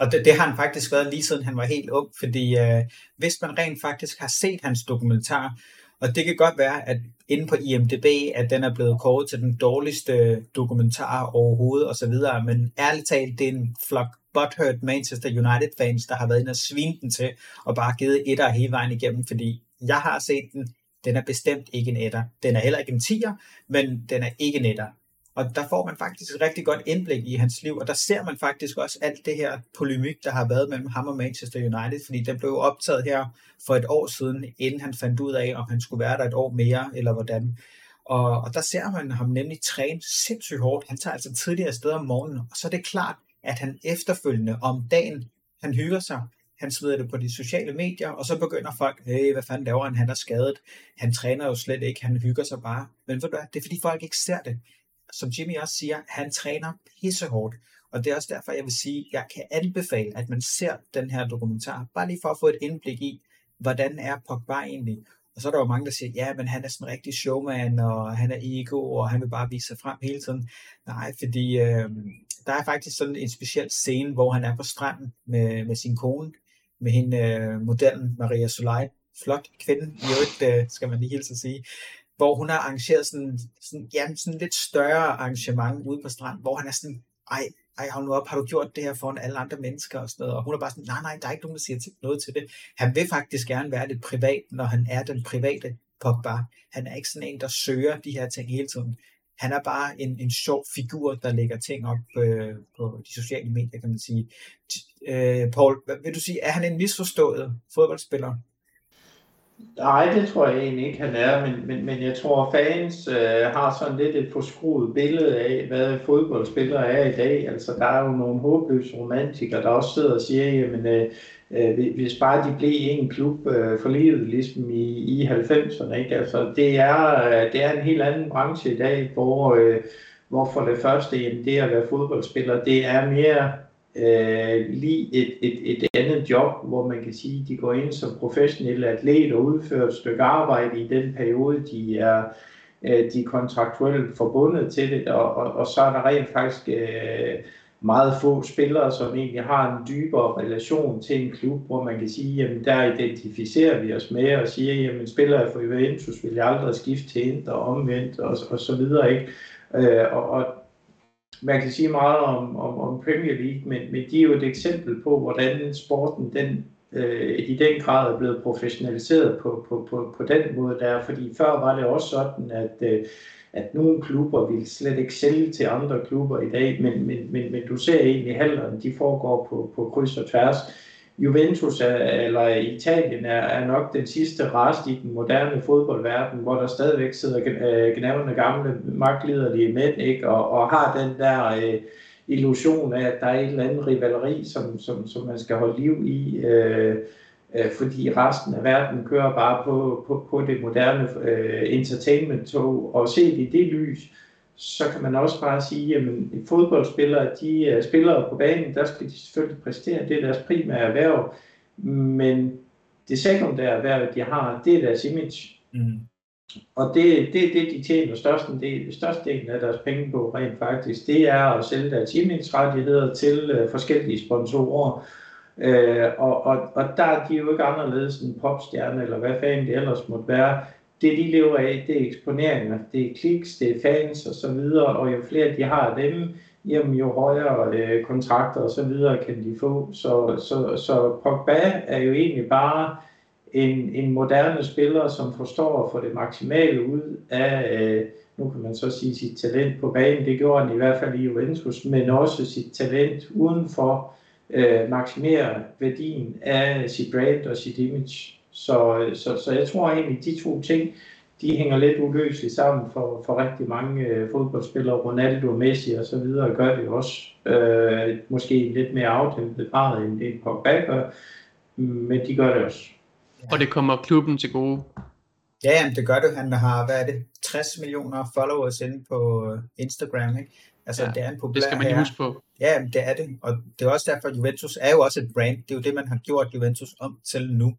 Og det, det har han faktisk været lige siden han var helt ung, fordi øh, hvis man rent faktisk har set hans dokumentar, og det kan godt være, at inde på IMDb, at den er blevet kåret til den dårligste dokumentar overhovedet og så videre, men ærligt talt, det er en flok butthurt Manchester United fans, der har været inde og svine den til, og bare givet etter hele vejen igennem, fordi jeg har set den Den er bestemt ikke en etter. Den er heller ikke en tier, men den er ikke en etter. Og der får man faktisk et rigtig godt indblik i hans liv, og der ser man faktisk også alt det her polemik, der har været mellem ham og Manchester United, fordi den blev optaget her for et år siden, inden han fandt ud af, om han skulle være der et år mere, eller hvordan. Og, og der ser man ham nemlig træne sindssygt hårdt. Han tager altså tidligere sted om morgenen, og så er det klart, at han efterfølgende om dagen, han hygger sig, han smider det på de sociale medier, og så begynder folk, hey, hvad fanden laver han, han er skadet, han træner jo slet ikke, han hygger sig bare. Men ved du hvad, det er fordi folk ikke ser det som Jimmy også siger, han træner pissehårdt. Og det er også derfor, jeg vil sige, jeg kan anbefale, at man ser den her dokumentar, bare lige for at få et indblik i, hvordan er Pogba egentlig. Og så er der jo mange, der siger, ja, men han er sådan en rigtig showman, og han er ego, og han vil bare vise sig frem hele tiden. Nej, fordi øh, der er faktisk sådan en speciel scene, hvor han er på stranden med, med sin kone, med hende øh, modellen Maria Soleil, Flot kvinde, i øvrigt, øh, skal man lige hilse at sige hvor hun har arrangeret sådan, sådan, ja, sådan lidt større arrangement ude på strand, hvor han er sådan, ej, ej, hold nu op, har du gjort det her foran alle andre mennesker og sådan noget, og hun er bare sådan, nej, nej, der er ikke nogen, der siger til, noget til det. Han vil faktisk gerne være lidt privat, når han er den private Pogba. Han er ikke sådan en, der søger de her ting hele tiden. Han er bare en, en sjov figur, der lægger ting op øh, på de sociale medier, kan man sige. Øh, Paul, hvad vil du sige, er han en misforstået fodboldspiller? Nej, det tror jeg egentlig ikke, han er, men, men, men jeg tror, fans øh, har sådan lidt et forskruet billede af, hvad fodboldspillere er i dag. Altså, der er jo nogle håbløse romantikere, der også sidder og siger, jamen, øh, øh, hvis bare de blev i en klub øh, for livet, ligesom i, i 90'erne, ikke? Altså, det er, øh, det er en helt anden branche i dag, hvor, øh, hvor for det første, jamen, det at være fodboldspiller, det er mere øh, lige et, et, et andet job, hvor man kan sige, at de går ind som professionelle atleter og udfører et stykke arbejde i den periode, de er, øh, de er kontraktuelt forbundet til det, og, og, og så er der rent faktisk øh, meget få spillere, som egentlig har en dybere relation til en klub, hvor man kan sige, jamen der identificerer vi os med og siger, jamen spiller for Juventus vil jeg aldrig skifte til Inter omvendt og, og så videre, ikke? Øh, og, og man kan sige meget om, om, om Premier League, men, men de er jo et eksempel på, hvordan sporten den, øh, i den grad er blevet professionaliseret på, på, på, på den måde der. Fordi før var det også sådan, at, øh, at nogle klubber ville slet ikke sælge til andre klubber i dag, men, men, men, men du ser egentlig halderne, de foregår på, på kryds og tværs. Juventus er, eller Italien er, er nok den sidste rest i den moderne fodboldverden, hvor der stadigvæk sidder øh, gnavende gamle magtliderlige mænd, ikke? Og, og har den der øh, illusion af, at der er et eller andet rivaleri, som, som, som man skal holde liv i, øh, øh, fordi resten af verden kører bare på, på, på det moderne øh, entertainment-tog, og set i det lys, så kan man også bare sige, at fodboldspillere, de uh, spillere på banen, der skal de selvfølgelig præstere, det er deres primære erhverv, men det sekundære erhverv, de har, det er deres image. Mm. Og det er det, det, de tjener størsten del, størstedelen af deres penge på rent faktisk, det er at sælge deres image-rettigheder til uh, forskellige sponsorer. Uh, og, og, og der er de jo ikke anderledes end popstjerne, eller hvad fanden det ellers måtte være det de lever af, det er eksponeringer, det er kliks, det er fans og så videre, og jo flere de har af dem, jamen jo højere øh, kontrakter og så videre kan de få. Så, så, så Pogba er jo egentlig bare en, en moderne spiller, som forstår at få det maksimale ud af, øh, nu kan man så sige sit talent på banen, det gjorde han i hvert fald i Juventus, men også sit talent udenfor, øh, maksimere værdien af sit brand og sit image. Så, så, så jeg tror egentlig, de to ting, de hænger lidt uløseligt sammen for, for rigtig mange øh, fodboldspillere. Ronaldo, Messi og så videre gør det også. Øh, måske lidt mere afdæmpet grad, end det Pogba gør, men de gør det også. Og det kommer klubben til gode. Ja, jamen, det gør det. Han har, hvad er det, 60 millioner followers inde på øh, Instagram, ikke? Altså, ja, det er en populær Det skal man lige huske på. Ja, det er det. Og det er også derfor, at Juventus er jo også et brand. Det er jo det, man har gjort Juventus om til nu.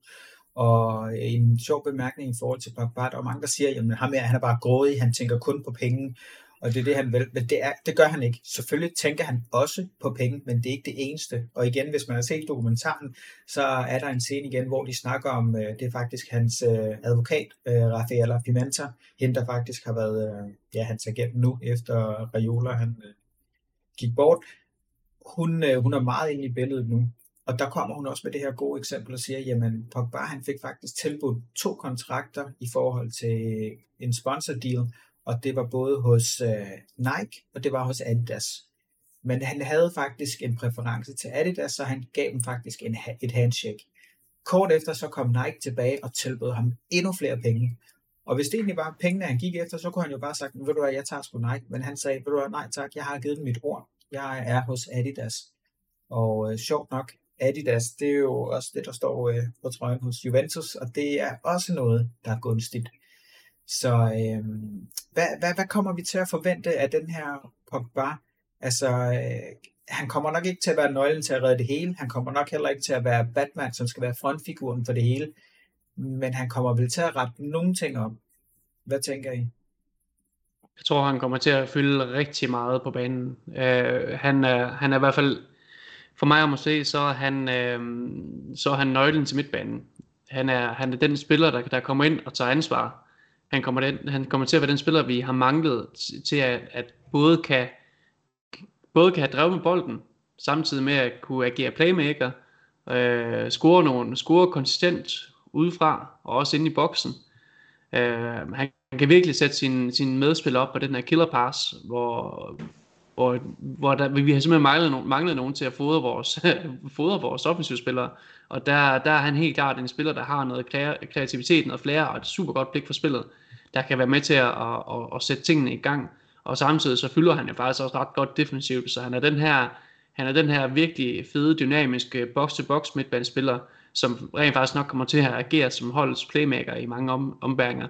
Og øh, en sjov bemærkning i forhold til Pogba, der er mange, der siger, at ham her, han er bare grådig, han tænker kun på penge, og det er det, han vil. Men det, er, det gør han ikke. Selvfølgelig tænker han også på penge, men det er ikke det eneste. Og igen, hvis man har set dokumentaren, så er der en scene igen, hvor de snakker om, øh, det er faktisk hans øh, advokat, øh, Rafaela Pimenta, hende der faktisk har været øh, ja, hans agent nu, efter Raiola han øh, gik bort. Hun, hun er meget inde i billedet nu, og der kommer hun også med det her gode eksempel og siger, jamen Pogba han fik faktisk tilbudt to kontrakter i forhold til en sponsor deal, og det var både hos øh, Nike, og det var hos Adidas. Men han havde faktisk en præference til Adidas, så han gav dem faktisk en, et handshake. Kort efter så kom Nike tilbage og tilbød ham endnu flere penge. Og hvis det egentlig var pengene, han gik efter, så kunne han jo bare have sagt, ved du hvad, jeg tager sgu Nike. Men han sagde, ved du hvad, nej tak, jeg har givet dem mit ord. Jeg er hos Adidas. Og øh, sjovt nok, Adidas, det er jo også det, der står øh, på trøjen hos Juventus, og det er også noget, der er gunstigt. Så øh, hvad, hvad, hvad kommer vi til at forvente af den her Pogba? Altså, øh, han kommer nok ikke til at være nøglen til at redde det hele. Han kommer nok heller ikke til at være Batman, som skal være frontfiguren for det hele. Men han kommer vel til at rette nogle ting op. Hvad tænker I? Jeg tror, han kommer til at fylde rigtig meget på banen. Uh, han, er, han er i hvert fald, for mig at se, så er han, øh, så er han nøglen til midtbanen. Han er, han er den spiller, der, der kommer ind og tager ansvar. Han kommer, den, han kommer til at være den spiller, vi har manglet til at, at både kan både kan have drevet med bolden, samtidig med at kunne agere playmaker, øh, score, nogle, score konsistent udefra, og også inde i boksen. Øh, han kan virkelig sætte sin, sin medspiller op på den her killer pass, hvor, hvor, hvor der, vi har simpelthen manglet, no, manglet nogen til at fodre vores, fodre vores offensivspillere, og der, der er han helt klart en spiller, der har noget kreativitet, noget flere, og et super godt blik for spillet, der kan være med til at, at, at, at sætte tingene i gang. Og samtidig så fylder han jo faktisk også ret godt defensivt, så han er den her, han er den her virkelig fede, dynamiske box-to-box midtbanespiller, som rent faktisk nok kommer til at agere som holdets playmaker i mange om, ombæringer.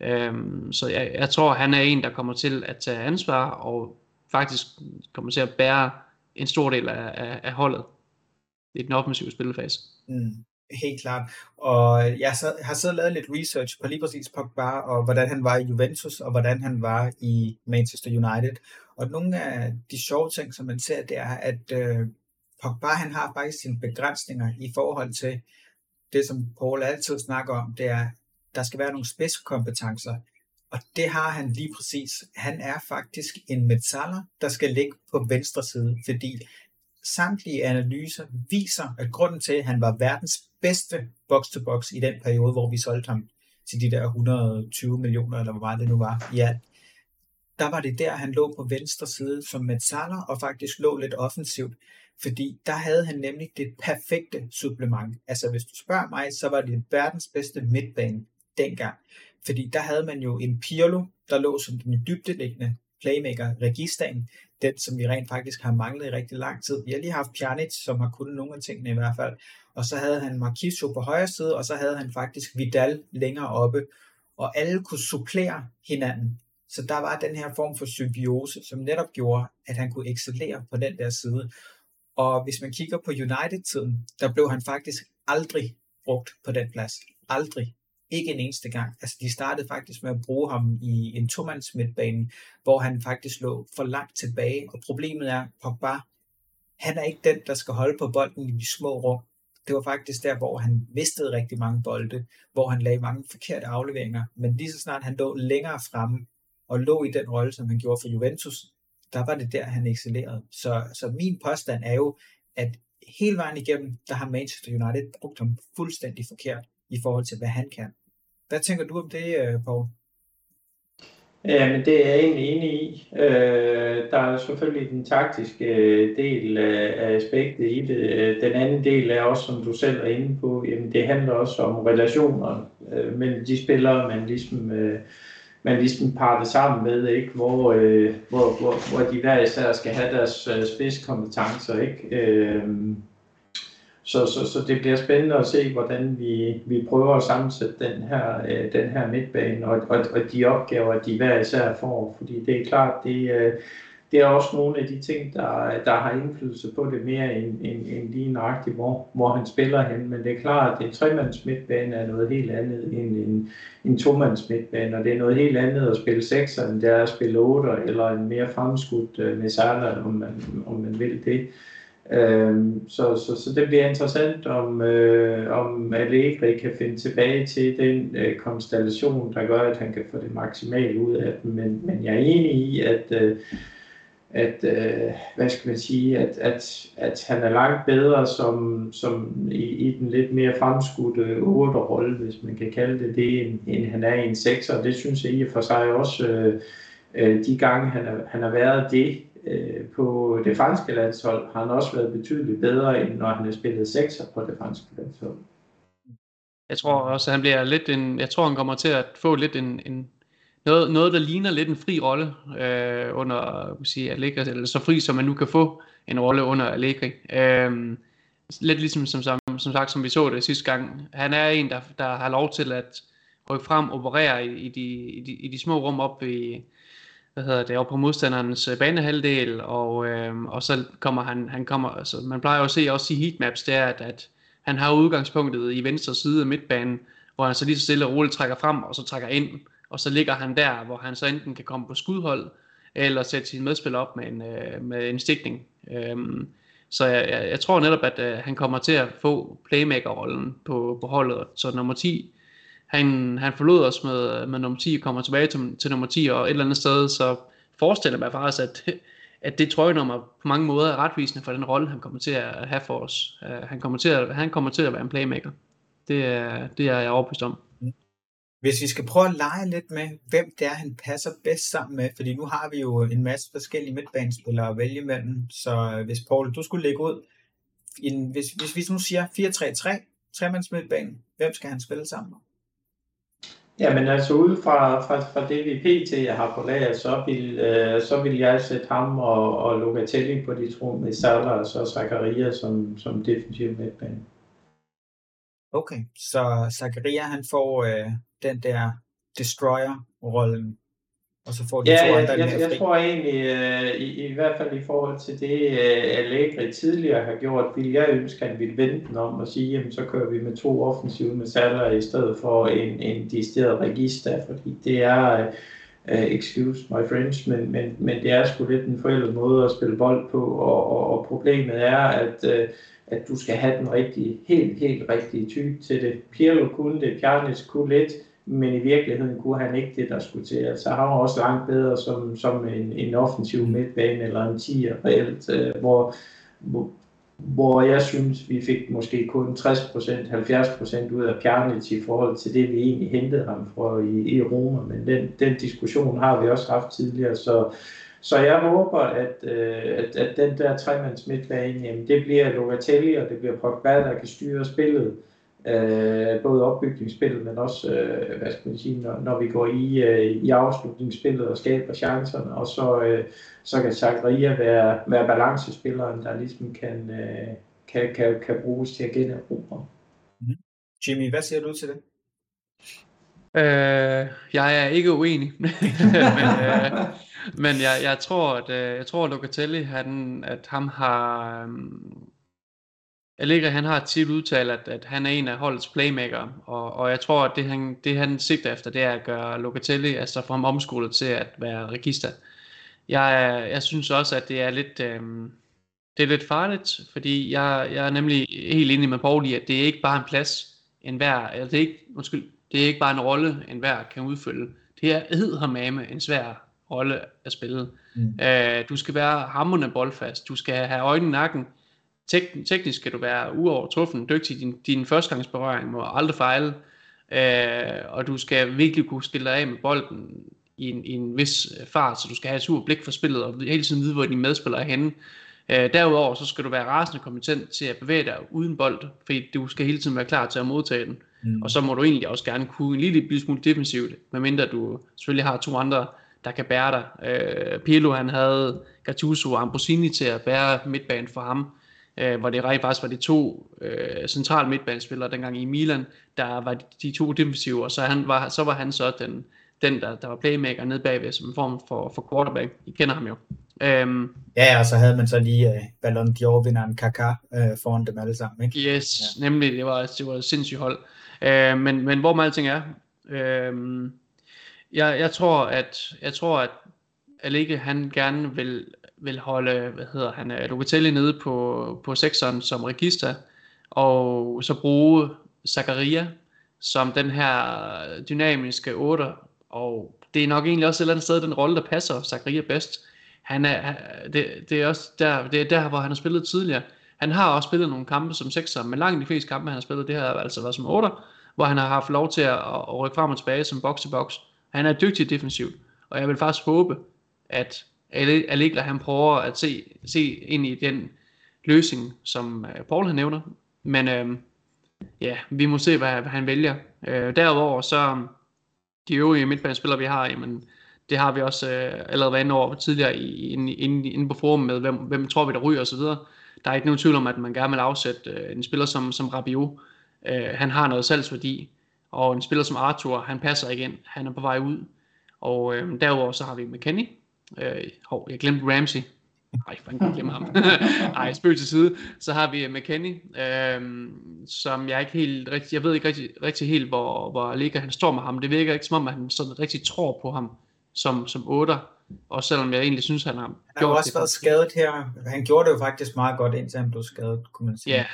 Øhm, så jeg, jeg tror, han er en, der kommer til at tage ansvar, og faktisk kommer til at bære en stor del af, af, af holdet i den offensive spilfase. Mm. Helt klart. Og jeg har siddet og lavet lidt research på lige præcis Pogba, og hvordan han var i Juventus, og hvordan han var i Manchester United. Og nogle af de sjove ting, som man ser, det er, at øh, Pogba han har faktisk sine begrænsninger i forhold til det, som Paul altid snakker om, det er, der skal være nogle spidskompetencer. Og det har han lige præcis. Han er faktisk en metaller, der skal ligge på venstre side, fordi samtlige analyser viser, at grunden til, at han var verdens bedste box-to-box i den periode, hvor vi solgte ham til de der 120 millioner, eller hvor meget det nu var i alt, der var det der, han lå på venstre side som metaller, og faktisk lå lidt offensivt, fordi der havde han nemlig det perfekte supplement. Altså hvis du spørger mig, så var det verdens bedste midtbane dengang. Fordi der havde man jo en Pirlo, der lå som den dybdeliggende playmaker, registeren, den som vi rent faktisk har manglet i rigtig lang tid. Vi har lige haft Pjanic, som har kunnet nogle af tingene i hvert fald, og så havde han Marquiso på højre side, og så havde han faktisk Vidal længere oppe, og alle kunne supplere hinanden. Så der var den her form for symbiose, som netop gjorde, at han kunne excellere på den der side. Og hvis man kigger på United-tiden, der blev han faktisk aldrig brugt på den plads. Aldrig. Ikke en eneste gang. Altså, de startede faktisk med at bruge ham i en tomands midtbane, hvor han faktisk lå for langt tilbage. Og problemet er, Pogba, han er ikke den, der skal holde på bolden i de små rum. Det var faktisk der, hvor han mistede rigtig mange bolde, hvor han lagde mange forkerte afleveringer. Men lige så snart han lå længere fremme, og lå i den rolle, som han gjorde for Juventus, der var det der, han excellerede. Så, så min påstand er jo, at hele vejen igennem, der har Manchester United brugt ham fuldstændig forkert i forhold til, hvad han kan. Hvad tænker du om det, øh, Paul? Ja, men det er jeg egentlig enig i. Øh, der er selvfølgelig den taktiske øh, del øh, af aspektet i det. Den anden del er også, som du selv er inde på, jamen det handler også om relationer mellem de spillere, man ligesom, man ligesom parter sammen med, ikke? Hvor, hvor, hvor, hvor de hver især skal have deres spidskompetencer. Ikke? Så, så, så det bliver spændende at se, hvordan vi, vi prøver at sammensætte den her, øh, den her midtbane og, og, og de opgaver, de hver især får. Fordi det er klart, det, øh, det er også nogle af de ting, der, der har indflydelse på det mere end, end, end lige nøjagtigt, hvor, hvor han spiller hen. Men det er klart, at en tremands midtbane er noget helt andet end en, en tomands midtbane, og det er noget helt andet at spille 6, end det er at spille 8, eller en mere fremskudt øh, uh, Messala, om man, om man vil det. Øhm, så, så, så det bliver interessant, om, øh, om Allegri kan finde tilbage til den øh, konstellation, der gør, at han kan få det maksimalt ud af dem. Men, men jeg er enig i, at, øh, at øh, hvad skal man sige, at, at, at han er langt bedre som, som i, i den lidt mere fremskudte 8. rolle, hvis man kan kalde det det, end, end han er i en 6. Og det synes jeg i og for sig også, øh, øh de gange han, har, han har været det øh, på det franske landshold, har han også været betydeligt bedre, end når han har spillet sekser på det franske landshold. Jeg tror også, at han bliver lidt en, jeg tror, han kommer til at få lidt en, en noget, noget, der ligner lidt en fri rolle øh, under kan sige, Allegri, eller så fri som man nu kan få en rolle under Allegri. Øh, lidt ligesom som, som, som sagt, som vi så det sidste gang. Han er en, der, der har lov til at rykke frem, operere i, i, de, i, de, i de små rum op i, hvad hedder det, op på modstanderens øh, banehalvdel, og, øh, og så kommer han, han kommer, altså man plejer jo at se også i heatmaps, det er, at, at han har udgangspunktet i venstre side af midtbanen, hvor han så lige så stille og roligt trækker frem, og så trækker ind, og så ligger han der, hvor han så enten kan komme på skudhold, eller sætte sin medspiller op med en, øh, med en stikning. Øhm, så jeg, jeg, jeg tror netop, at øh, han kommer til at få playmaker-rollen på, på holdet. Så nummer 10, han, han forlod os med, med nummer 10 og kommer tilbage til, til nummer 10, og et eller andet sted, så forestiller jeg mig faktisk, at, at det trøjenummer på mange måder er retvisende for den rolle, han kommer til at have for os. Uh, han, kommer til at, han kommer til at være en playmaker. Det, er, det er jeg overbevist om. Hvis vi skal prøve at lege lidt med, hvem det er, han passer bedst sammen med, fordi nu har vi jo en masse forskellige midtbanespillere at vælge mellem, så øh, hvis Paul, du skulle lægge ud, en, hvis, hvis vi nu siger 4-3-3, tremands midtbanen, hvem skal han spille sammen med? Jamen altså ud fra, fra, fra det vi pt. har på lager, så vil, øh, så vil jeg sætte ham og, og Locatelli på de to med Salah og så Zakaria som, som defensiv midtbane. Okay, så Zakaria han får øh, den der destroyer-rollen, og så får de ja, to andre jeg, jeg, jeg, tror egentlig, øh, i, i hvert fald i forhold til det, øh, Allegri tidligere har gjort, vil jeg ønske, at han ville vente den om og sige, jamen så kører vi med to offensive med Salah i stedet for en, en decideret register, fordi det er, uh, excuse my French, men, men, men det er sgu lidt en forældet måde at spille bold på, og, og, og problemet er, at uh, at du skal have den rigtige, helt, helt rigtige type til det. Pirlo kunne det, Pjanic kunne lidt, men i virkeligheden kunne han ikke det, der skulle til. Altså han var også langt bedre som, som en, en offensiv midtbane eller en 10'er reelt, øh, hvor, hvor, hvor jeg synes, vi fik måske kun 60%, 70% ud af Pjanic i forhold til det, vi egentlig hentede ham fra i, i Roma. Men den, den diskussion har vi også haft tidligere, så så jeg håber, at, øh, at, at den der tremands midtbane, jamen, det bliver Locatelli, og det bliver Pogba, der kan styre spillet. Øh, både opbygningsspillet, men også, øh, hvad skal man sige, når, når vi går i, øh, i afslutningsspillet og skaber chancerne, og så, øh, så kan Zakaria være, være balancespilleren, der ligesom kan, øh, kan, kan, kan bruges til at generobre. Mm-hmm. Jimmy, hvad siger du til det? Øh, jeg er ikke uenig, men, øh, men jeg, jeg tror, at øh, jeg tror, at Locatelli, han, at ham har, um, Allegri, han har tit udtalt, at, at han er en af holdets playmaker, og, og jeg tror, at det han, det han sigter efter, det er at gøre Locatelli, altså få ham omskolet til at være register. Jeg, jeg synes også, at det er lidt, øhm, det er lidt farligt, fordi jeg, jeg er nemlig helt enig med Paul i, at det er ikke bare en plads, en hver, eller det er ikke, undskyld, det er ikke bare en rolle, en hver kan udfylde. Det er eddermame en svær rolle at spille. Mm. Øh, du skal være hammerende boldfast, du skal have øjnene i nakken, Tek- teknisk skal du være uovertruffen, dygtig. Din, din førstegangsberøring må aldrig fejle, øh, og du skal virkelig kunne skille dig af med bolden i en, i en vis fart, så du skal have et super blik for spillet, og hele tiden vide, hvor dine medspillere er henne. Øh, derudover så skal du være rasende kompetent til at bevæge dig uden bold, fordi du skal hele tiden være klar til at modtage den. Mm. Og så må du egentlig også gerne kunne en lille, lille smule defensivt, medmindre du selvfølgelig har to andre, der kan bære dig. Øh, Pirlo han havde Gattuso og Ambrosini til at bære midtbanen for ham øh, hvor det rent faktisk var de to øh, centrale midtbanespillere dengang i Milan, der var de, to defensive, og så, han var, så var han så den, den der, der var playmaker nede bagved, som en form for, for quarterback. I kender ham jo. Øhm, ja, og så havde man så lige uh, Ballon d'Or-vinderen Kaká uh, foran dem alle sammen, ikke? Yes, ja. nemlig, det var, det var et sindssygt hold. Uh, men, men hvor man alting er, uh, jeg, jeg tror, at jeg tror, at Allegri, han gerne vil vil holde, hvad hedder han, øh, Locatelli nede på, på sekseren som register, og så bruge Zakaria som den her dynamiske 8, og det er nok egentlig også et eller andet sted den rolle, der passer Zakaria bedst. han er, det, det er også der, det er der, hvor han har spillet tidligere. Han har også spillet nogle kampe som sekser, men langt de fleste kampe, han har spillet, det har altså været som otter, hvor han har haft lov til at, at rykke frem og tilbage som box-to-box. Han er dygtig defensivt, og jeg vil faktisk håbe, at Allegla han prøver at se, se ind i den løsning, som øh, Paul han nævner. Men øh, ja, vi må se, hvad, hvad han vælger. Øh, derudover så de øvrige midtbanespillere, vi har, jamen, det har vi også øh, allerede været inde over tidligere inde, inde, inde på forum med, hvem, hvem tror vi, der ryger osv. Der er ikke nogen tvivl om, at man gerne vil afsætte øh, en spiller som, som Rabiot. Øh, han har noget salgsværdi, og en spiller som Arthur, han passer ind. Han er på vej ud. Og øh, derudover så har vi McKennie, Øh, hov, jeg glemte Ramsey. Nej, jeg kan glemme ham. Nej, spøg til side. Så har vi McKenny, øh, som jeg ikke helt rigtig, jeg ved ikke rigtig, rigtig helt, hvor, hvor ligger han står med ham. Det virker ikke som om, at han sådan rigtig tror på ham som, som 8. Og selvom jeg egentlig synes, han har han har gjort også det været skadet her. Han gjorde det jo faktisk meget godt, indtil han blev skadet, kunne man sige. Ja,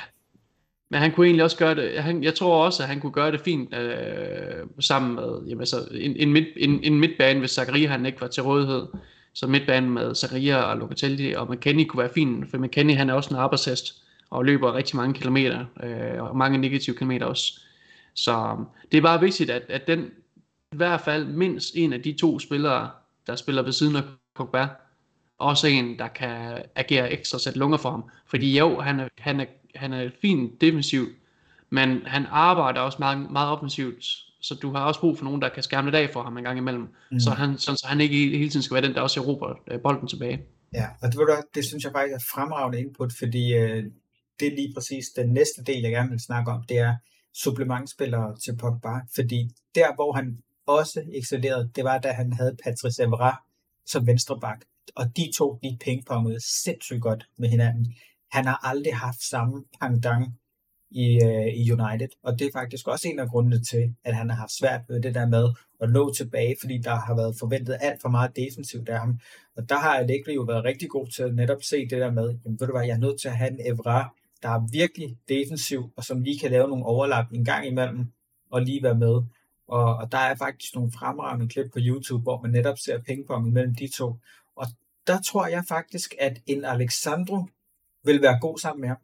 men han kunne egentlig også gøre det, han, jeg tror også, at han kunne gøre det fint øh, sammen med jamen, altså, en, en, midt, en, en midtbane, hvis Zakaria han ikke var til rådighed. Så midtbanen med Zakaria og Locatelli og McKenny kunne være fint, for McKenny han er også en arbejdshest og løber rigtig mange kilometer, øh, og mange negative kilometer også. Så um, det er bare vigtigt, at, at den i hvert fald mindst en af de to spillere, der spiller ved siden af Pogba, også en, der kan agere ekstra sætte lunger for ham. Fordi jo, han er, han er, han er fint defensiv, men han arbejder også meget, meget offensivt, så du har også brug for nogen, der kan skærme det af for ham en gang imellem, mm. så, han, så, så han ikke hele tiden skal være den, der også erobrer øh, bolden tilbage. Ja, og det, det synes jeg faktisk er fremragende input, fordi øh, det er lige præcis den næste del, jeg gerne vil snakke om, det er supplementspillere til Pogba, fordi der, hvor han også excellerede, det var, da han havde Patrice Evra som venstreback. Og de to, de pingpongede sindssygt godt med hinanden. Han har aldrig haft samme pangdang i, øh, i United, og det er faktisk også en af grundene til, at han har haft svært ved det der med at nå tilbage, fordi der har været forventet alt for meget defensivt af ham. Og der har Allegri jo været rigtig god til at netop se det der med, jamen ved du hvad, jeg er nødt til at have en Evra, der er virkelig defensiv, og som lige kan lave nogle overlap en gang imellem, og lige være med. Og, og der er faktisk nogle fremragende klip på YouTube, hvor man netop ser pingpong mellem de to. Og der tror jeg faktisk, at en Alexandro vil være god sammen med ham.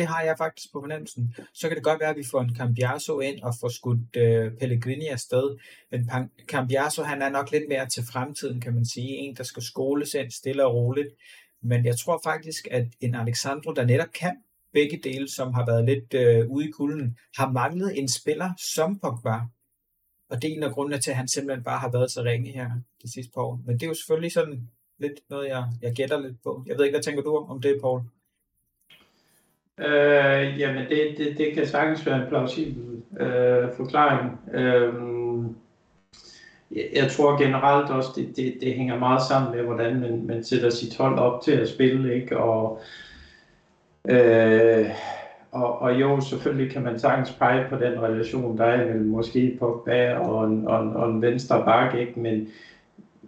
Det har jeg faktisk på fornemmelsen. Så kan det godt være, at vi får en Cambiaso ind og får skudt øh, Pellegrini afsted. Men Cambiaso, han er nok lidt mere til fremtiden, kan man sige. En, der skal skoles ind stille og roligt. Men jeg tror faktisk, at en Alexandro, der netop kan begge dele, som har været lidt øh, ude i kulden, har manglet en spiller som Pogba, og det er en af grundene til, at han simpelthen bare har været så ringe her de sidste par år. Men det er jo selvfølgelig sådan lidt noget, jeg, jeg gætter lidt på. Jeg ved ikke, hvad tænker du om, om det, Paul? Øh, jamen, det, det, det kan sagtens være en plausibel øh, forklaring. Øh, jeg, tror generelt også, det, det, det hænger meget sammen med, hvordan man, man sætter sit hold op til at spille, ikke? Og øh, og, og jo, selvfølgelig kan man sagtens pege på den relation, der er mellem måske Pogba og en, og en, og en venstre bak, ikke? Men,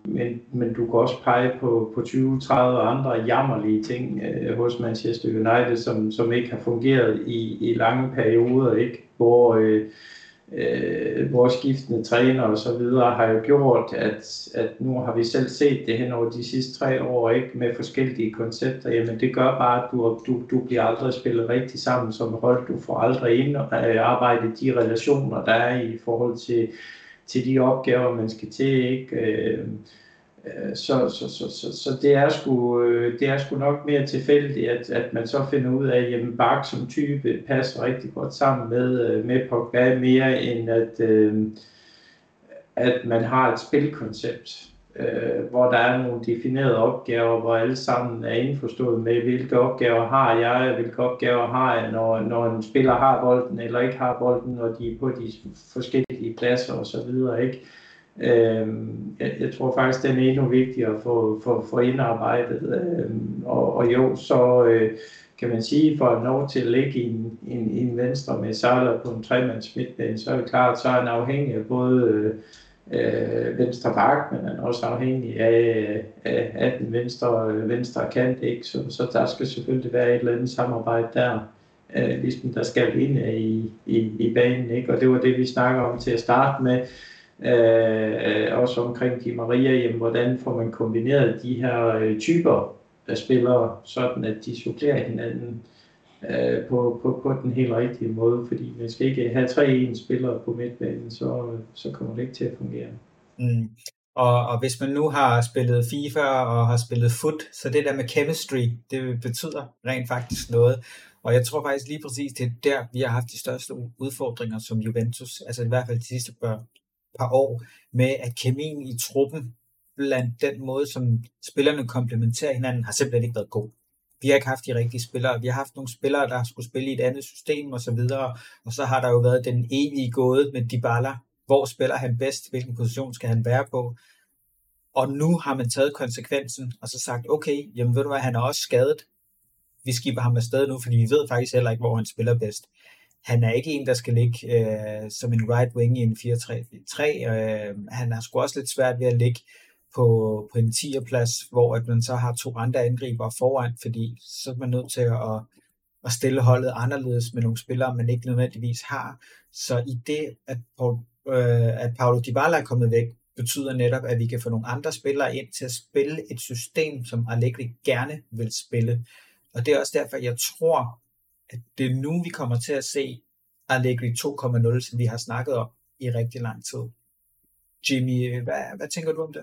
men, men du kan også pege på, på 20-30 andre jammerlige ting øh, hos Manchester United, som, som ikke har fungeret i, i lange perioder, ikke? hvor øh, øh, vores skiftende træner og så videre har jo gjort, at, at nu har vi selv set det hen over de sidste tre år, ikke? Med forskellige koncepter, jamen det gør bare, at du, du, du bliver aldrig spillet rigtig sammen som hold, du får aldrig ind og øh, arbejde de relationer, der er i forhold til, til de opgaver, man skal til, ikke? Øh, øh, så, så, så, så, så det, er sgu, øh, det er sgu nok mere tilfældigt, at, at man så finder ud af, at Bak som type passer rigtig godt sammen med, øh, med Pogba mere end at, at man har et spilkoncept, Øh, hvor der er nogle definerede opgaver, hvor alle sammen er indforstået med, hvilke opgaver har jeg, og hvilke opgaver har jeg, når, når en spiller har bolden eller ikke har bolden, når de er på de forskellige pladser osv. Ikke? Øh, jeg, jeg tror faktisk, den er endnu vigtigere for, få, få indarbejdet. Øh, og, og jo, så øh, kan man sige, for at nå til at ligge i en, en, en venstre med Sala på en tremands midtbane, så er det klart, så er han afhængig af både øh, Øh, venstre bak, men han er også afhængig af, af, af den venstre, øh, venstre kant. Ikke? Så, så der skal selvfølgelig være et eller andet samarbejde der, øh, ligesom der skal ind i, i, i banen. Ikke? Og det var det, vi snakker om til at starte med Øh, også omkring de Maria, jamen, hvordan får man kombineret de her øh, typer af spillere, sådan at de supplerer hinanden øh, Øh, på, på, på den helt rigtige måde, fordi man skal ikke have tre ens spillere på midtbanen, så, så kommer det ikke til at fungere. Mm. Og, og hvis man nu har spillet FIFA og har spillet foot, så det der med chemistry, det betyder rent faktisk noget. Og jeg tror faktisk lige præcis, det er der, vi har haft de største udfordringer som Juventus, altså i hvert fald de sidste par, par år, med at kemien i truppen, blandt den måde, som spillerne komplementerer hinanden, har simpelthen ikke været god. Vi har ikke haft de rigtige spillere. Vi har haft nogle spillere, der skulle spille i et andet system og så videre. Og så har der jo været den evige gåde med Dybala. Hvor spiller han bedst? Hvilken position skal han være på? Og nu har man taget konsekvensen og så sagt, okay, jamen ved du hvad, han er også skadet. Vi skiber ham afsted nu, fordi vi ved faktisk heller ikke, hvor han spiller bedst. Han er ikke en, der skal ligge øh, som en right wing i en 4-3-3. Øh, han har sgu også lidt svært ved at ligge på, på en 10'er plads, hvor at man så har to andre angriber foran, fordi så er man nødt til at, at stille holdet anderledes med nogle spillere, man ikke nødvendigvis har. Så i det, at, Paul, øh, at Paulo Dybala er kommet væk, betyder netop, at vi kan få nogle andre spillere ind til at spille et system, som Allegri gerne vil spille. Og det er også derfor, jeg tror, at det er nu, vi kommer til at se Allegri 2.0, som vi har snakket om i rigtig lang tid. Jimmy, hvad, hvad tænker du om det?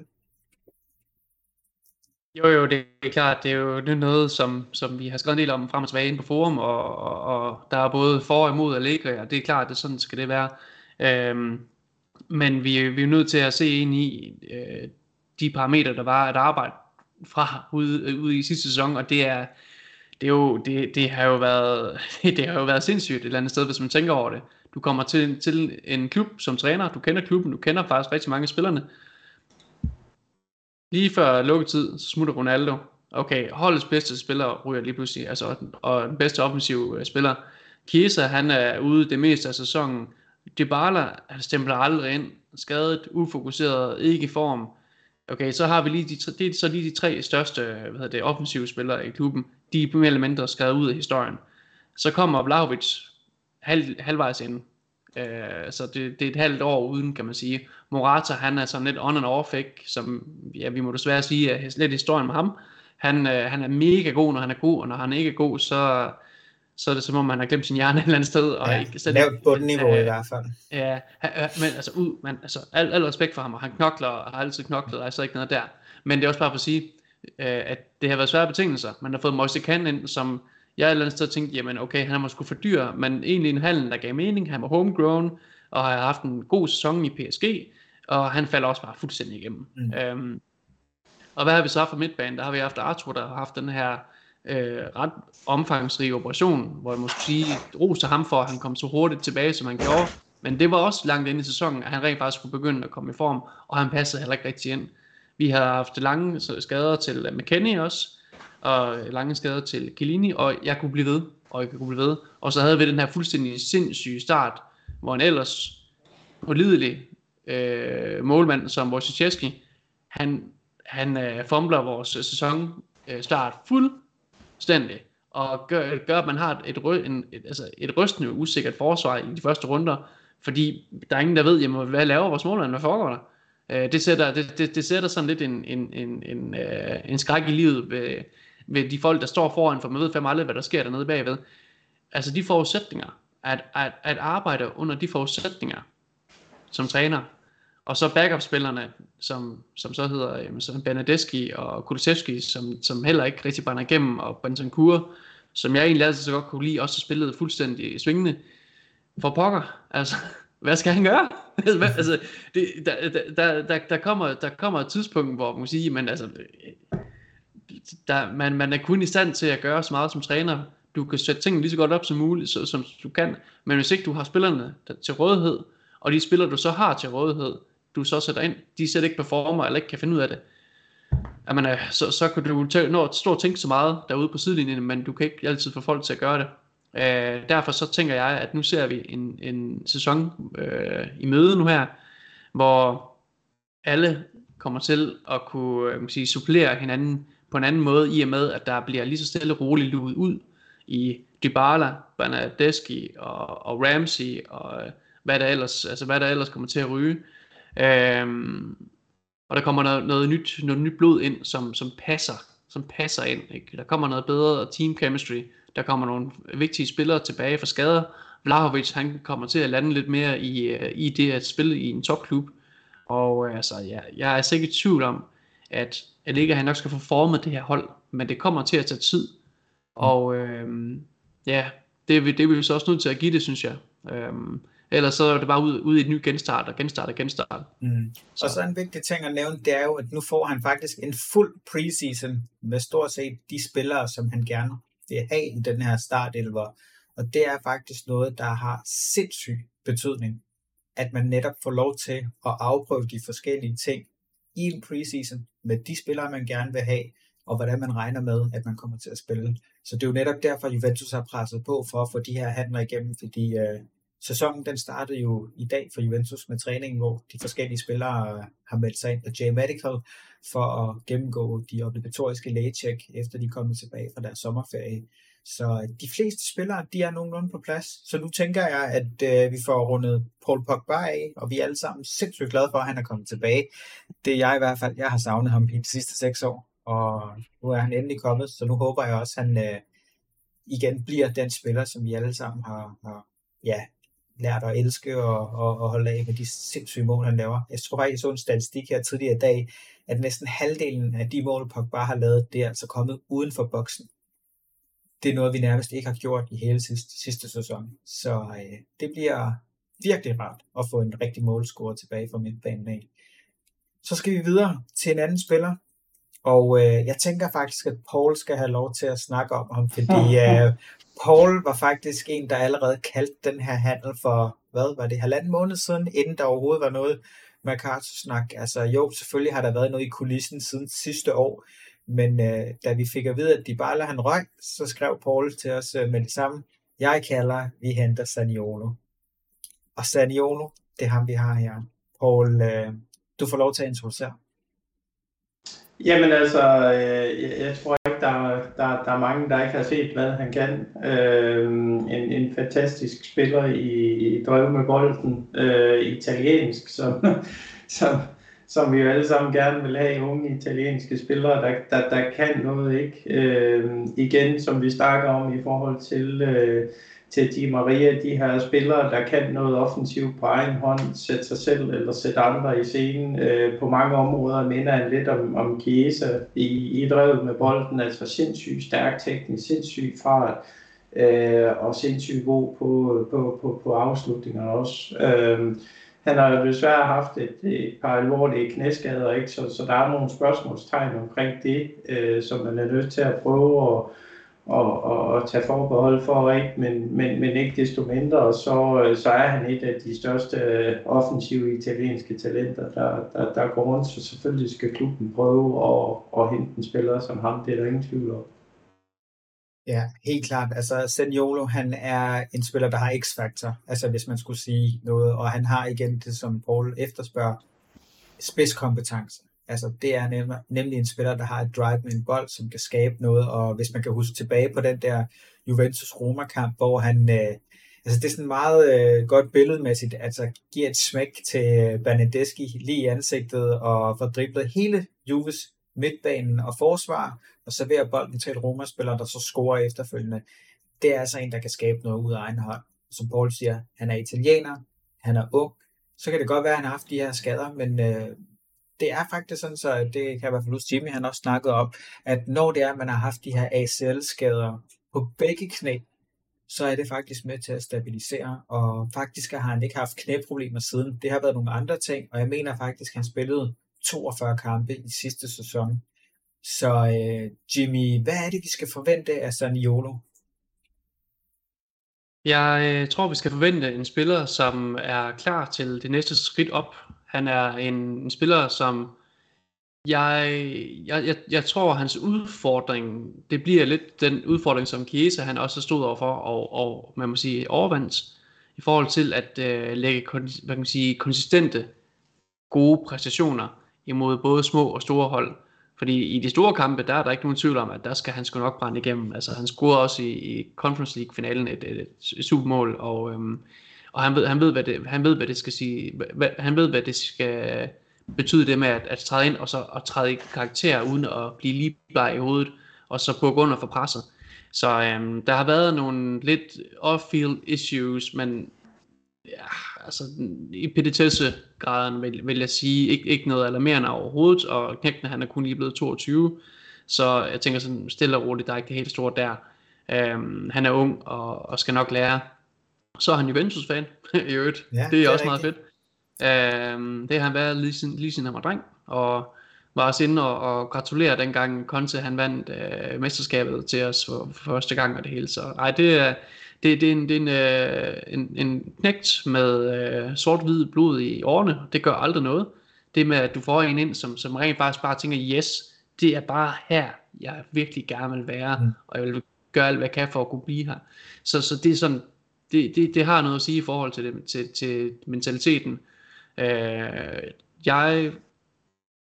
Jo, jo, det er klart, det er jo det er noget, som, som vi har skrevet en del om frem og tilbage inde på forum, og, og, og der er både for og imod Allegri, og det er klart, at sådan skal det være. Øhm, men vi, vi er nødt til at se ind i øh, de parametre, der var at arbejde fra ude, ude i sidste sæson, og det er, det, er jo, det, det, har jo været, det har jo været sindssygt et eller andet sted, hvis man tænker over det. Du kommer til, til en klub som træner, du kender klubben, du kender faktisk rigtig mange af spillerne. Lige før lukketid, så smutter Ronaldo. Okay, holdets bedste spiller ryger lige pludselig, altså, og den bedste offensive øh, spiller. Chiesa, han er ude det meste af sæsonen. Dybala, han stempler aldrig ind, skadet, ufokuseret, ikke i form. Okay, så har vi lige de, det er så lige de tre største øh, hvad hedder det, offensive spillere i klubben. De er mere eller mindre skrevet ud af historien. Så kommer Vlahovic halv, halvvejs ind. Uh, så det, det, er et halvt år uden, kan man sige. Morata, han er sådan lidt on and off, ikke? som ja, vi må desværre sige, er lidt historien med ham. Han, uh, han er mega god, når han er god, og når han ikke er god, så, så er det som om, man har glemt sin hjerne et eller andet sted. Og ja, ikke, så lavt bundniveau øh, i hvert fald. Ja, men altså, ud, man, altså al, al respekt for ham, og han knokler, og har altid knoklet, og er så ikke noget der. Men det er også bare for at sige, øh, at det har været svære betingelser. Man har fået Moise Kahn ind, som jeg et eller andet sted tænkte, jamen okay, han er måske for dyr, men egentlig en handel, der gav mening. Han var homegrown, og har haft en god sæson i PSG, og han falder også bare fuldstændig igennem. Mm. Øhm, og hvad har vi så for midtbanen? Der har vi haft Arthur, der har haft den her øh, ret omfangsrig operation, hvor jeg måske sige, ros til ham for, at han kom så hurtigt tilbage, som han gjorde. Men det var også langt inde i sæsonen, at han rent faktisk skulle begynde at komme i form, og han passede heller ikke rigtig ind. Vi har haft lange skader til McKennie også, og lange skader til Chiellini, og jeg kunne blive ved, og jeg kunne blive ved. Og så havde vi den her fuldstændig sindssyge start, hvor en ellers pålidelig øh, målmand som Wojciechowski, han, han øh, fumbler vores sæson øh, start fuldstændig, og gør, gør at man har et, et, en, et, altså et rystende usikkert forsvar i de første runder, fordi der er ingen, der ved, jamen, hvad laver vores målmand, hvad foregår der? Øh, det, sætter, det, det, det sætter sådan lidt en, en, en, en, øh, en skræk i livet ved, ved de folk, der står foran, for man ved fandme aldrig, hvad der sker dernede bagved. Altså de forudsætninger, at, at, at arbejde under de forudsætninger som træner, og så backup-spillerne, som, som så hedder øh, jamen, så Benedeschi og Kulusevski, som, som heller ikke rigtig brænder igennem, og Bentancur, som jeg egentlig altid så godt kunne lide, også spillede fuldstændig svingende. For pokker, altså, hvad skal han gøre? altså, det, der, der, der, der, kommer, der kommer et tidspunkt, hvor man kan sige, men altså, der, man, man er kun i stand til at gøre så meget som træner. Du kan sætte tingene lige så godt op som muligt, så, som du kan, men hvis ikke du har spillerne der, til rådighed, og de spillere, du så har til rådighed, du så sætter ind, de sætter ikke performer, eller ikke kan finde ud af det, jamen, så, så kan du nå stå og tænke så meget derude på sidelinjen, men du kan ikke altid få folk til at gøre det. Øh, derfor så tænker jeg, at nu ser vi en, en sæson øh, i møde nu her, hvor alle kommer til at kunne øh, sige, supplere hinanden på en anden måde, i og med, at der bliver lige så stille og roligt luet ud i Dybala, Bernadeschi og, og Ramsey og øh, hvad der ellers, altså hvad der ellers kommer til at ryge. Øhm, og der kommer noget, noget, nyt, noget nyt blod ind, som, som passer som passer ind. Ikke? Der kommer noget bedre team chemistry. Der kommer nogle vigtige spillere tilbage fra skader. Vlahovic han kommer til at lande lidt mere i, øh, i det at spille i en topklub. Og øh, altså, ja, jeg er sikkert i tvivl om, at Allega han nok skal få formet det her hold, men det kommer til at tage tid. Og øh, ja, det, det, det er vi så også nødt til at give det, synes jeg. Øh, Ellers så er det bare ud, ud i et nyt genstart og genstart og genstart. Mm. Så. Og så en vigtig ting at nævne, det er jo, at nu får han faktisk en fuld preseason med stort set de spillere, som han gerne vil have i den her startelver. Og det er faktisk noget, der har sindssyg betydning, at man netop får lov til at afprøve de forskellige ting i en preseason med de spillere, man gerne vil have, og hvordan man regner med, at man kommer til at spille. Så det er jo netop derfor, Juventus har presset på for at få de her handler igennem, fordi øh, Sæsonen den startede jo i dag for Juventus med træningen, hvor de forskellige spillere øh, har meldt sig ind på J Medical for at gennemgå de obligatoriske lægecheck, efter de er kommet tilbage fra deres sommerferie. Så øh, de fleste spillere, de er nogenlunde på plads. Så nu tænker jeg, at øh, vi får rundet Paul Pogba af, og vi er alle sammen sindssygt glade for, at han er kommet tilbage. Det er jeg i hvert fald. Jeg har savnet ham i de sidste seks år, og nu er han endelig kommet, så nu håber jeg også, at han øh, igen bliver den spiller, som vi alle sammen har, har ja, lært at elske og, og, og holde af med de sindssyge mål, han laver. Jeg tror faktisk, jeg så en statistik her tidligere i dag, at næsten halvdelen af de mål, Pogba har lavet, det er altså kommet uden for boksen. Det er noget, vi nærmest ikke har gjort i hele sidste, sidste sæson. Så øh, det bliver virkelig rart at få en rigtig målscore tilbage fra midtbanen af. Så skal vi videre til en anden spiller, og øh, jeg tænker faktisk, at Paul skal have lov til at snakke om ham, fordi øh, Paul var faktisk en, der allerede kaldte den her handel for, hvad var det, halvanden måned siden, inden der overhovedet var noget McCarthy-snak. Altså jo, selvfølgelig har der været noget i kulissen siden sidste år, men øh, da vi fik at vide, at de bare han røg, så skrev Paul til os øh, med det samme, jeg kalder, vi henter Saniolo. Og Saniolo, det er ham, vi har her. Paul, øh, du får lov til at introducere. Jamen altså, øh, jeg, jeg tror ikke, der, der, der er mange, der ikke har set, hvad han kan. Øh, en, en fantastisk spiller i, i drev med bolden, øh, italiensk, som, som, som vi jo alle sammen gerne vil have unge italienske spillere, der, der, der kan noget. ikke. Øh, igen, som vi snakker om i forhold til... Øh, til Di Maria, de her spillere, der kan noget offensivt på egen hånd, sætte sig selv eller sætte andre i scenen. Øh, på mange områder minder han lidt om, om Chiesa i, i drevet med bolden, altså sindssygt stærk teknisk, sindssygt fart øh, og sindssygt god på, på, på, på afslutninger også. Øh, han har jo desværre haft et, et par alvorlige knæskader, ikke? Så, så der er nogle spørgsmålstegn omkring det, øh, som man er nødt til at prøve at og, og, og tage forbehold for, ikke? Men, men, men ikke desto mindre, så, øh, så er han et af de største offensive italienske talenter, der, der, der går rundt, så selvfølgelig skal klubben prøve at, at hente en spiller som ham, det er der ingen tvivl om. Ja, helt klart. Altså, Seniolo, han er en spiller, der har x-faktor, altså hvis man skulle sige noget, og han har igen det, som Paul efterspørger, spidskompetence. Altså, det er nem, nemlig en spiller, der har et drive med en bold, som kan skabe noget, og hvis man kan huske tilbage på den der Juventus-Roma-kamp, hvor han, øh, altså det er sådan meget øh, godt billedmæssigt, altså giver et smæk til øh, Bernadeschi lige i ansigtet, og får driblet hele Juves midtbanen og forsvar, og serverer bolden til et Roma-spiller, der så scorer efterfølgende. Det er altså en, der kan skabe noget ud af egen hånd. Som Paul siger, han er italiener, han er ung, så kan det godt være, at han har haft de her skader, men øh, det er faktisk sådan, så det kan i hvert fald huske, Jimmy han også snakket om, at når det er, at man har haft de her ACL-skader på begge knæ, så er det faktisk med til at stabilisere, og faktisk har han ikke haft knæproblemer siden. Det har været nogle andre ting, og jeg mener faktisk, at han spillede 42 kampe i sidste sæson. Så øh, Jimmy, hvad er det, vi skal forvente af Saniolo? Jeg øh, tror, vi skal forvente en spiller, som er klar til det næste skridt op han er en, en spiller, som jeg, jeg, jeg, jeg tror, hans udfordring, det bliver lidt den udfordring, som Chiesa han også stod overfor, og, og man må sige overvandt, i forhold til at øh, lægge hvad kan man sige, konsistente, gode præstationer imod både små og store hold. Fordi i de store kampe, der er der ikke nogen tvivl om, at der skal han sgu nok brænde igennem. Altså han scorede også i, i Conference League-finalen et, et, et, et supermål, og, øhm, og han ved, han ved, hvad det, han ved, hvad det skal sige, hvad, han ved, hvad det skal betyde det med at, at træde ind og så at træde i karakter uden at blive lige bare i hovedet og så bukke under for presset. Så øhm, der har været nogle lidt off-field issues, men ja, altså i petitessegraden vil, vil jeg sige, ikke, ikke noget alarmerende overhovedet, og knægten han er kun lige blevet 22, så jeg tænker sådan stille og roligt, der er ikke det helt store der. Øhm, han er ung og, og skal nok lære. Så er han Juventus-fan i øvrigt. Ja, det er det er også meget fedt. Øhm, det har han været lige siden, lige siden han var dreng, og var også inde og, og gratulere dengang Conte han vandt øh, mesterskabet til os for, for første gang og det hele. Så nej, det er, det, det er, en, det er en, øh, en, en knægt med øh, sort-hvid blod i årene. Det gør aldrig noget. Det med, at du får en ind, som, som rent faktisk bare tænker, yes, det er bare her, jeg virkelig gerne vil være, mm. og jeg vil gøre alt, hvad jeg kan for at kunne blive her. Så, så det er sådan, det, det, det har noget at sige i forhold til, det, til, til mentaliteten. Øh, jeg,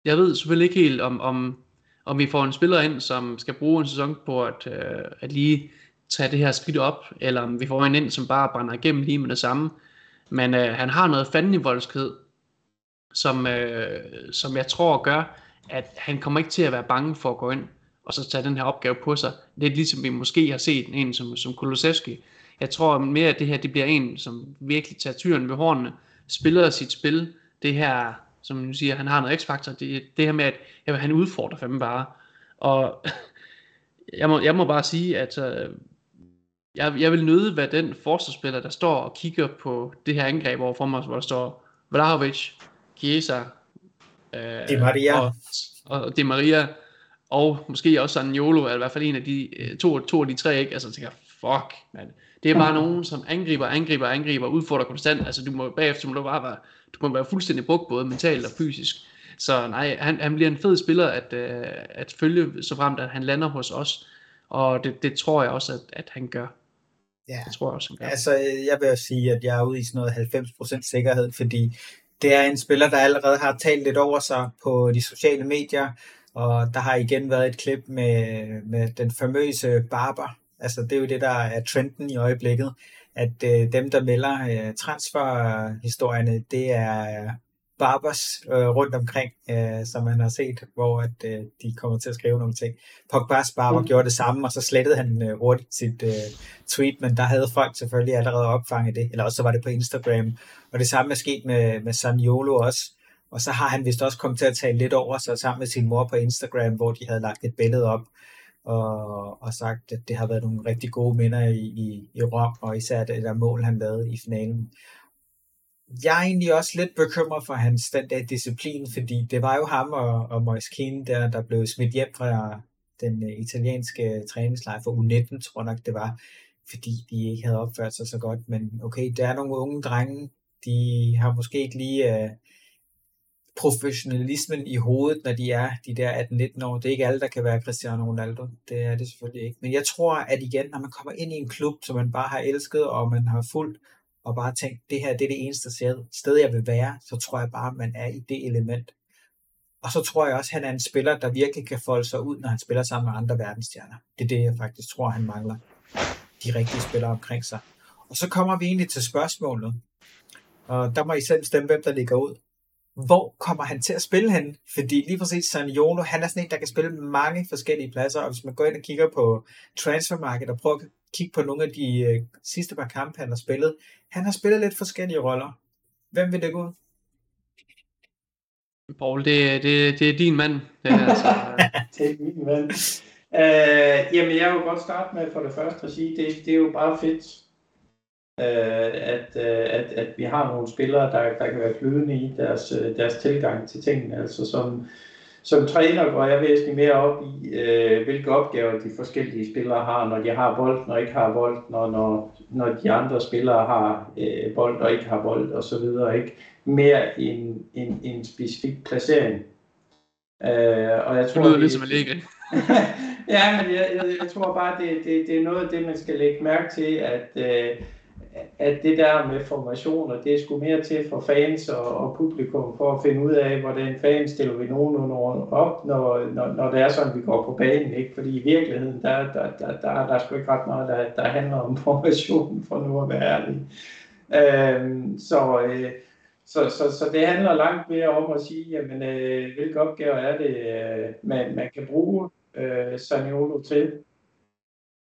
jeg ved selvfølgelig ikke helt, om, om, om vi får en spiller ind, som skal bruge en sæson på at, øh, at lige tage det her skridt op, eller om vi får en ind, som bare brænder igennem lige med det samme. Men øh, han har noget fanden i voldskhed, som, øh, som jeg tror gør, at han kommer ikke til at være bange for at gå ind og så tage den her opgave på sig. Det er ligesom vi måske har set en som, som Kulusevski. Jeg tror mere, at det her det bliver en, som virkelig tager tyren ved hornene, spiller sit spil, det her, som du siger, han har noget x-faktor, det, det her med, at jamen, han udfordrer fandme bare. Og jeg må, jeg må bare sige, at øh, jeg, jeg vil nøde være den forsvarsspiller, der står og kigger på det her angreb overfor mig, hvor der står Vlahovic, Chiesa, øh, Di Maria. Og, og Di Maria, og måske også Sanjolo, eller i hvert fald en af de øh, to, to af de tre, ikke? Altså, jeg tænker, fuck, man. Det er bare nogen, som angriber, angriber, angriber, udfordrer konstant. Altså, du må bagefter må du bare være, du må være fuldstændig brugt, både mentalt og fysisk. Så nej, han, han bliver en fed spiller at, uh, at følge, så fremt at han lander hos os. Og det, det tror jeg også, at, at han gør. Ja, det tror jeg også, han gør. altså jeg vil sige, at jeg er ude i sådan noget 90% sikkerhed, fordi det er en spiller, der allerede har talt lidt over sig på de sociale medier, og der har igen været et klip med, med den famøse barber. Altså det er jo det, der er trenden i øjeblikket, at øh, dem, der melder øh, transferhistorierne, det er barbers øh, rundt omkring, øh, som man har set, hvor at, øh, de kommer til at skrive nogle ting. Pogba's barber mm. gjorde det samme, og så slettede han øh, hurtigt sit øh, tweet, men der havde folk selvfølgelig allerede opfanget det, eller også så var det på Instagram. Og det samme er sket med, med Saniolo også. Og så har han vist også kommet til at tale lidt over sig sammen med sin mor på Instagram, hvor de havde lagt et billede op og, og sagt, at det har været nogle rigtig gode minder i, i, i Rom, og især det der mål, han lavede i finalen jeg er egentlig også lidt bekymret for hans den der disciplin, fordi det var jo ham og, og Moise Keane, der, der blev smidt hjem fra den uh, italienske træningslejr for U19, tror jeg nok det var, fordi de ikke havde opført sig så godt. Men okay, der er nogle unge drenge, de har måske ikke lige uh, professionalismen i hovedet, når de er de der 18-19 år. Det er ikke alle, der kan være Cristiano Ronaldo. Det er det selvfølgelig ikke. Men jeg tror, at igen, når man kommer ind i en klub, som man bare har elsket, og man har fulgt, og bare tænkt, det her det er det eneste sted, jeg vil være, så tror jeg bare, man er i det element. Og så tror jeg også, at han er en spiller, der virkelig kan folde sig ud, når han spiller sammen med andre verdensstjerner. Det er det, jeg faktisk tror, han mangler. De rigtige spillere omkring sig. Og så kommer vi egentlig til spørgsmålet. Og der må I selv stemme, hvem der ligger ud. Hvor kommer han til at spille hen? Fordi lige præcis Saniolo, han er sådan en, der kan spille mange forskellige pladser, og hvis man går ind og kigger på transfermarkedet og prøver kigge på nogle af de øh, sidste par kampe, han har spillet. Han har spillet lidt forskellige roller. Hvem vil det gå? Paul, det, det, det er din mand. Det er, altså, det er min mand. Uh, jamen, jeg vil godt starte med for det første at sige, det, det er jo bare fedt, uh, at, uh, at, at vi har nogle spillere, der, der kan være flydende i deres, deres tilgang til tingene. Altså som, som træner går jeg væsentligt mere op i, øh, hvilke opgaver de forskellige spillere har, når de har bold, når ikke har bold, når, når, når de andre spillere har øh, bold og ikke har bold osv. Ikke? Mere en, en, en specifik placering. Øh, og jeg tror, det lyder lidt som en liga. ja, men jeg, jeg, jeg tror bare, det, det, det er noget af det, man skal lægge mærke til, at øh, at det der med formationer, det er sgu mere til for fans og, og publikum for at finde ud af, hvordan fans stiller vi nogenlunde op, når, når, når det er sådan, vi går på banen. Ikke? Fordi i virkeligheden, der, der, der, der, der er sgu ikke ret meget, der, der handler om formationen, for nu at være ærlig. Øhm, så, øh, så, så, så det handler langt mere om at sige, jamen, øh, hvilke opgaver er det, øh, man, man kan bruge øh, Saniolo til.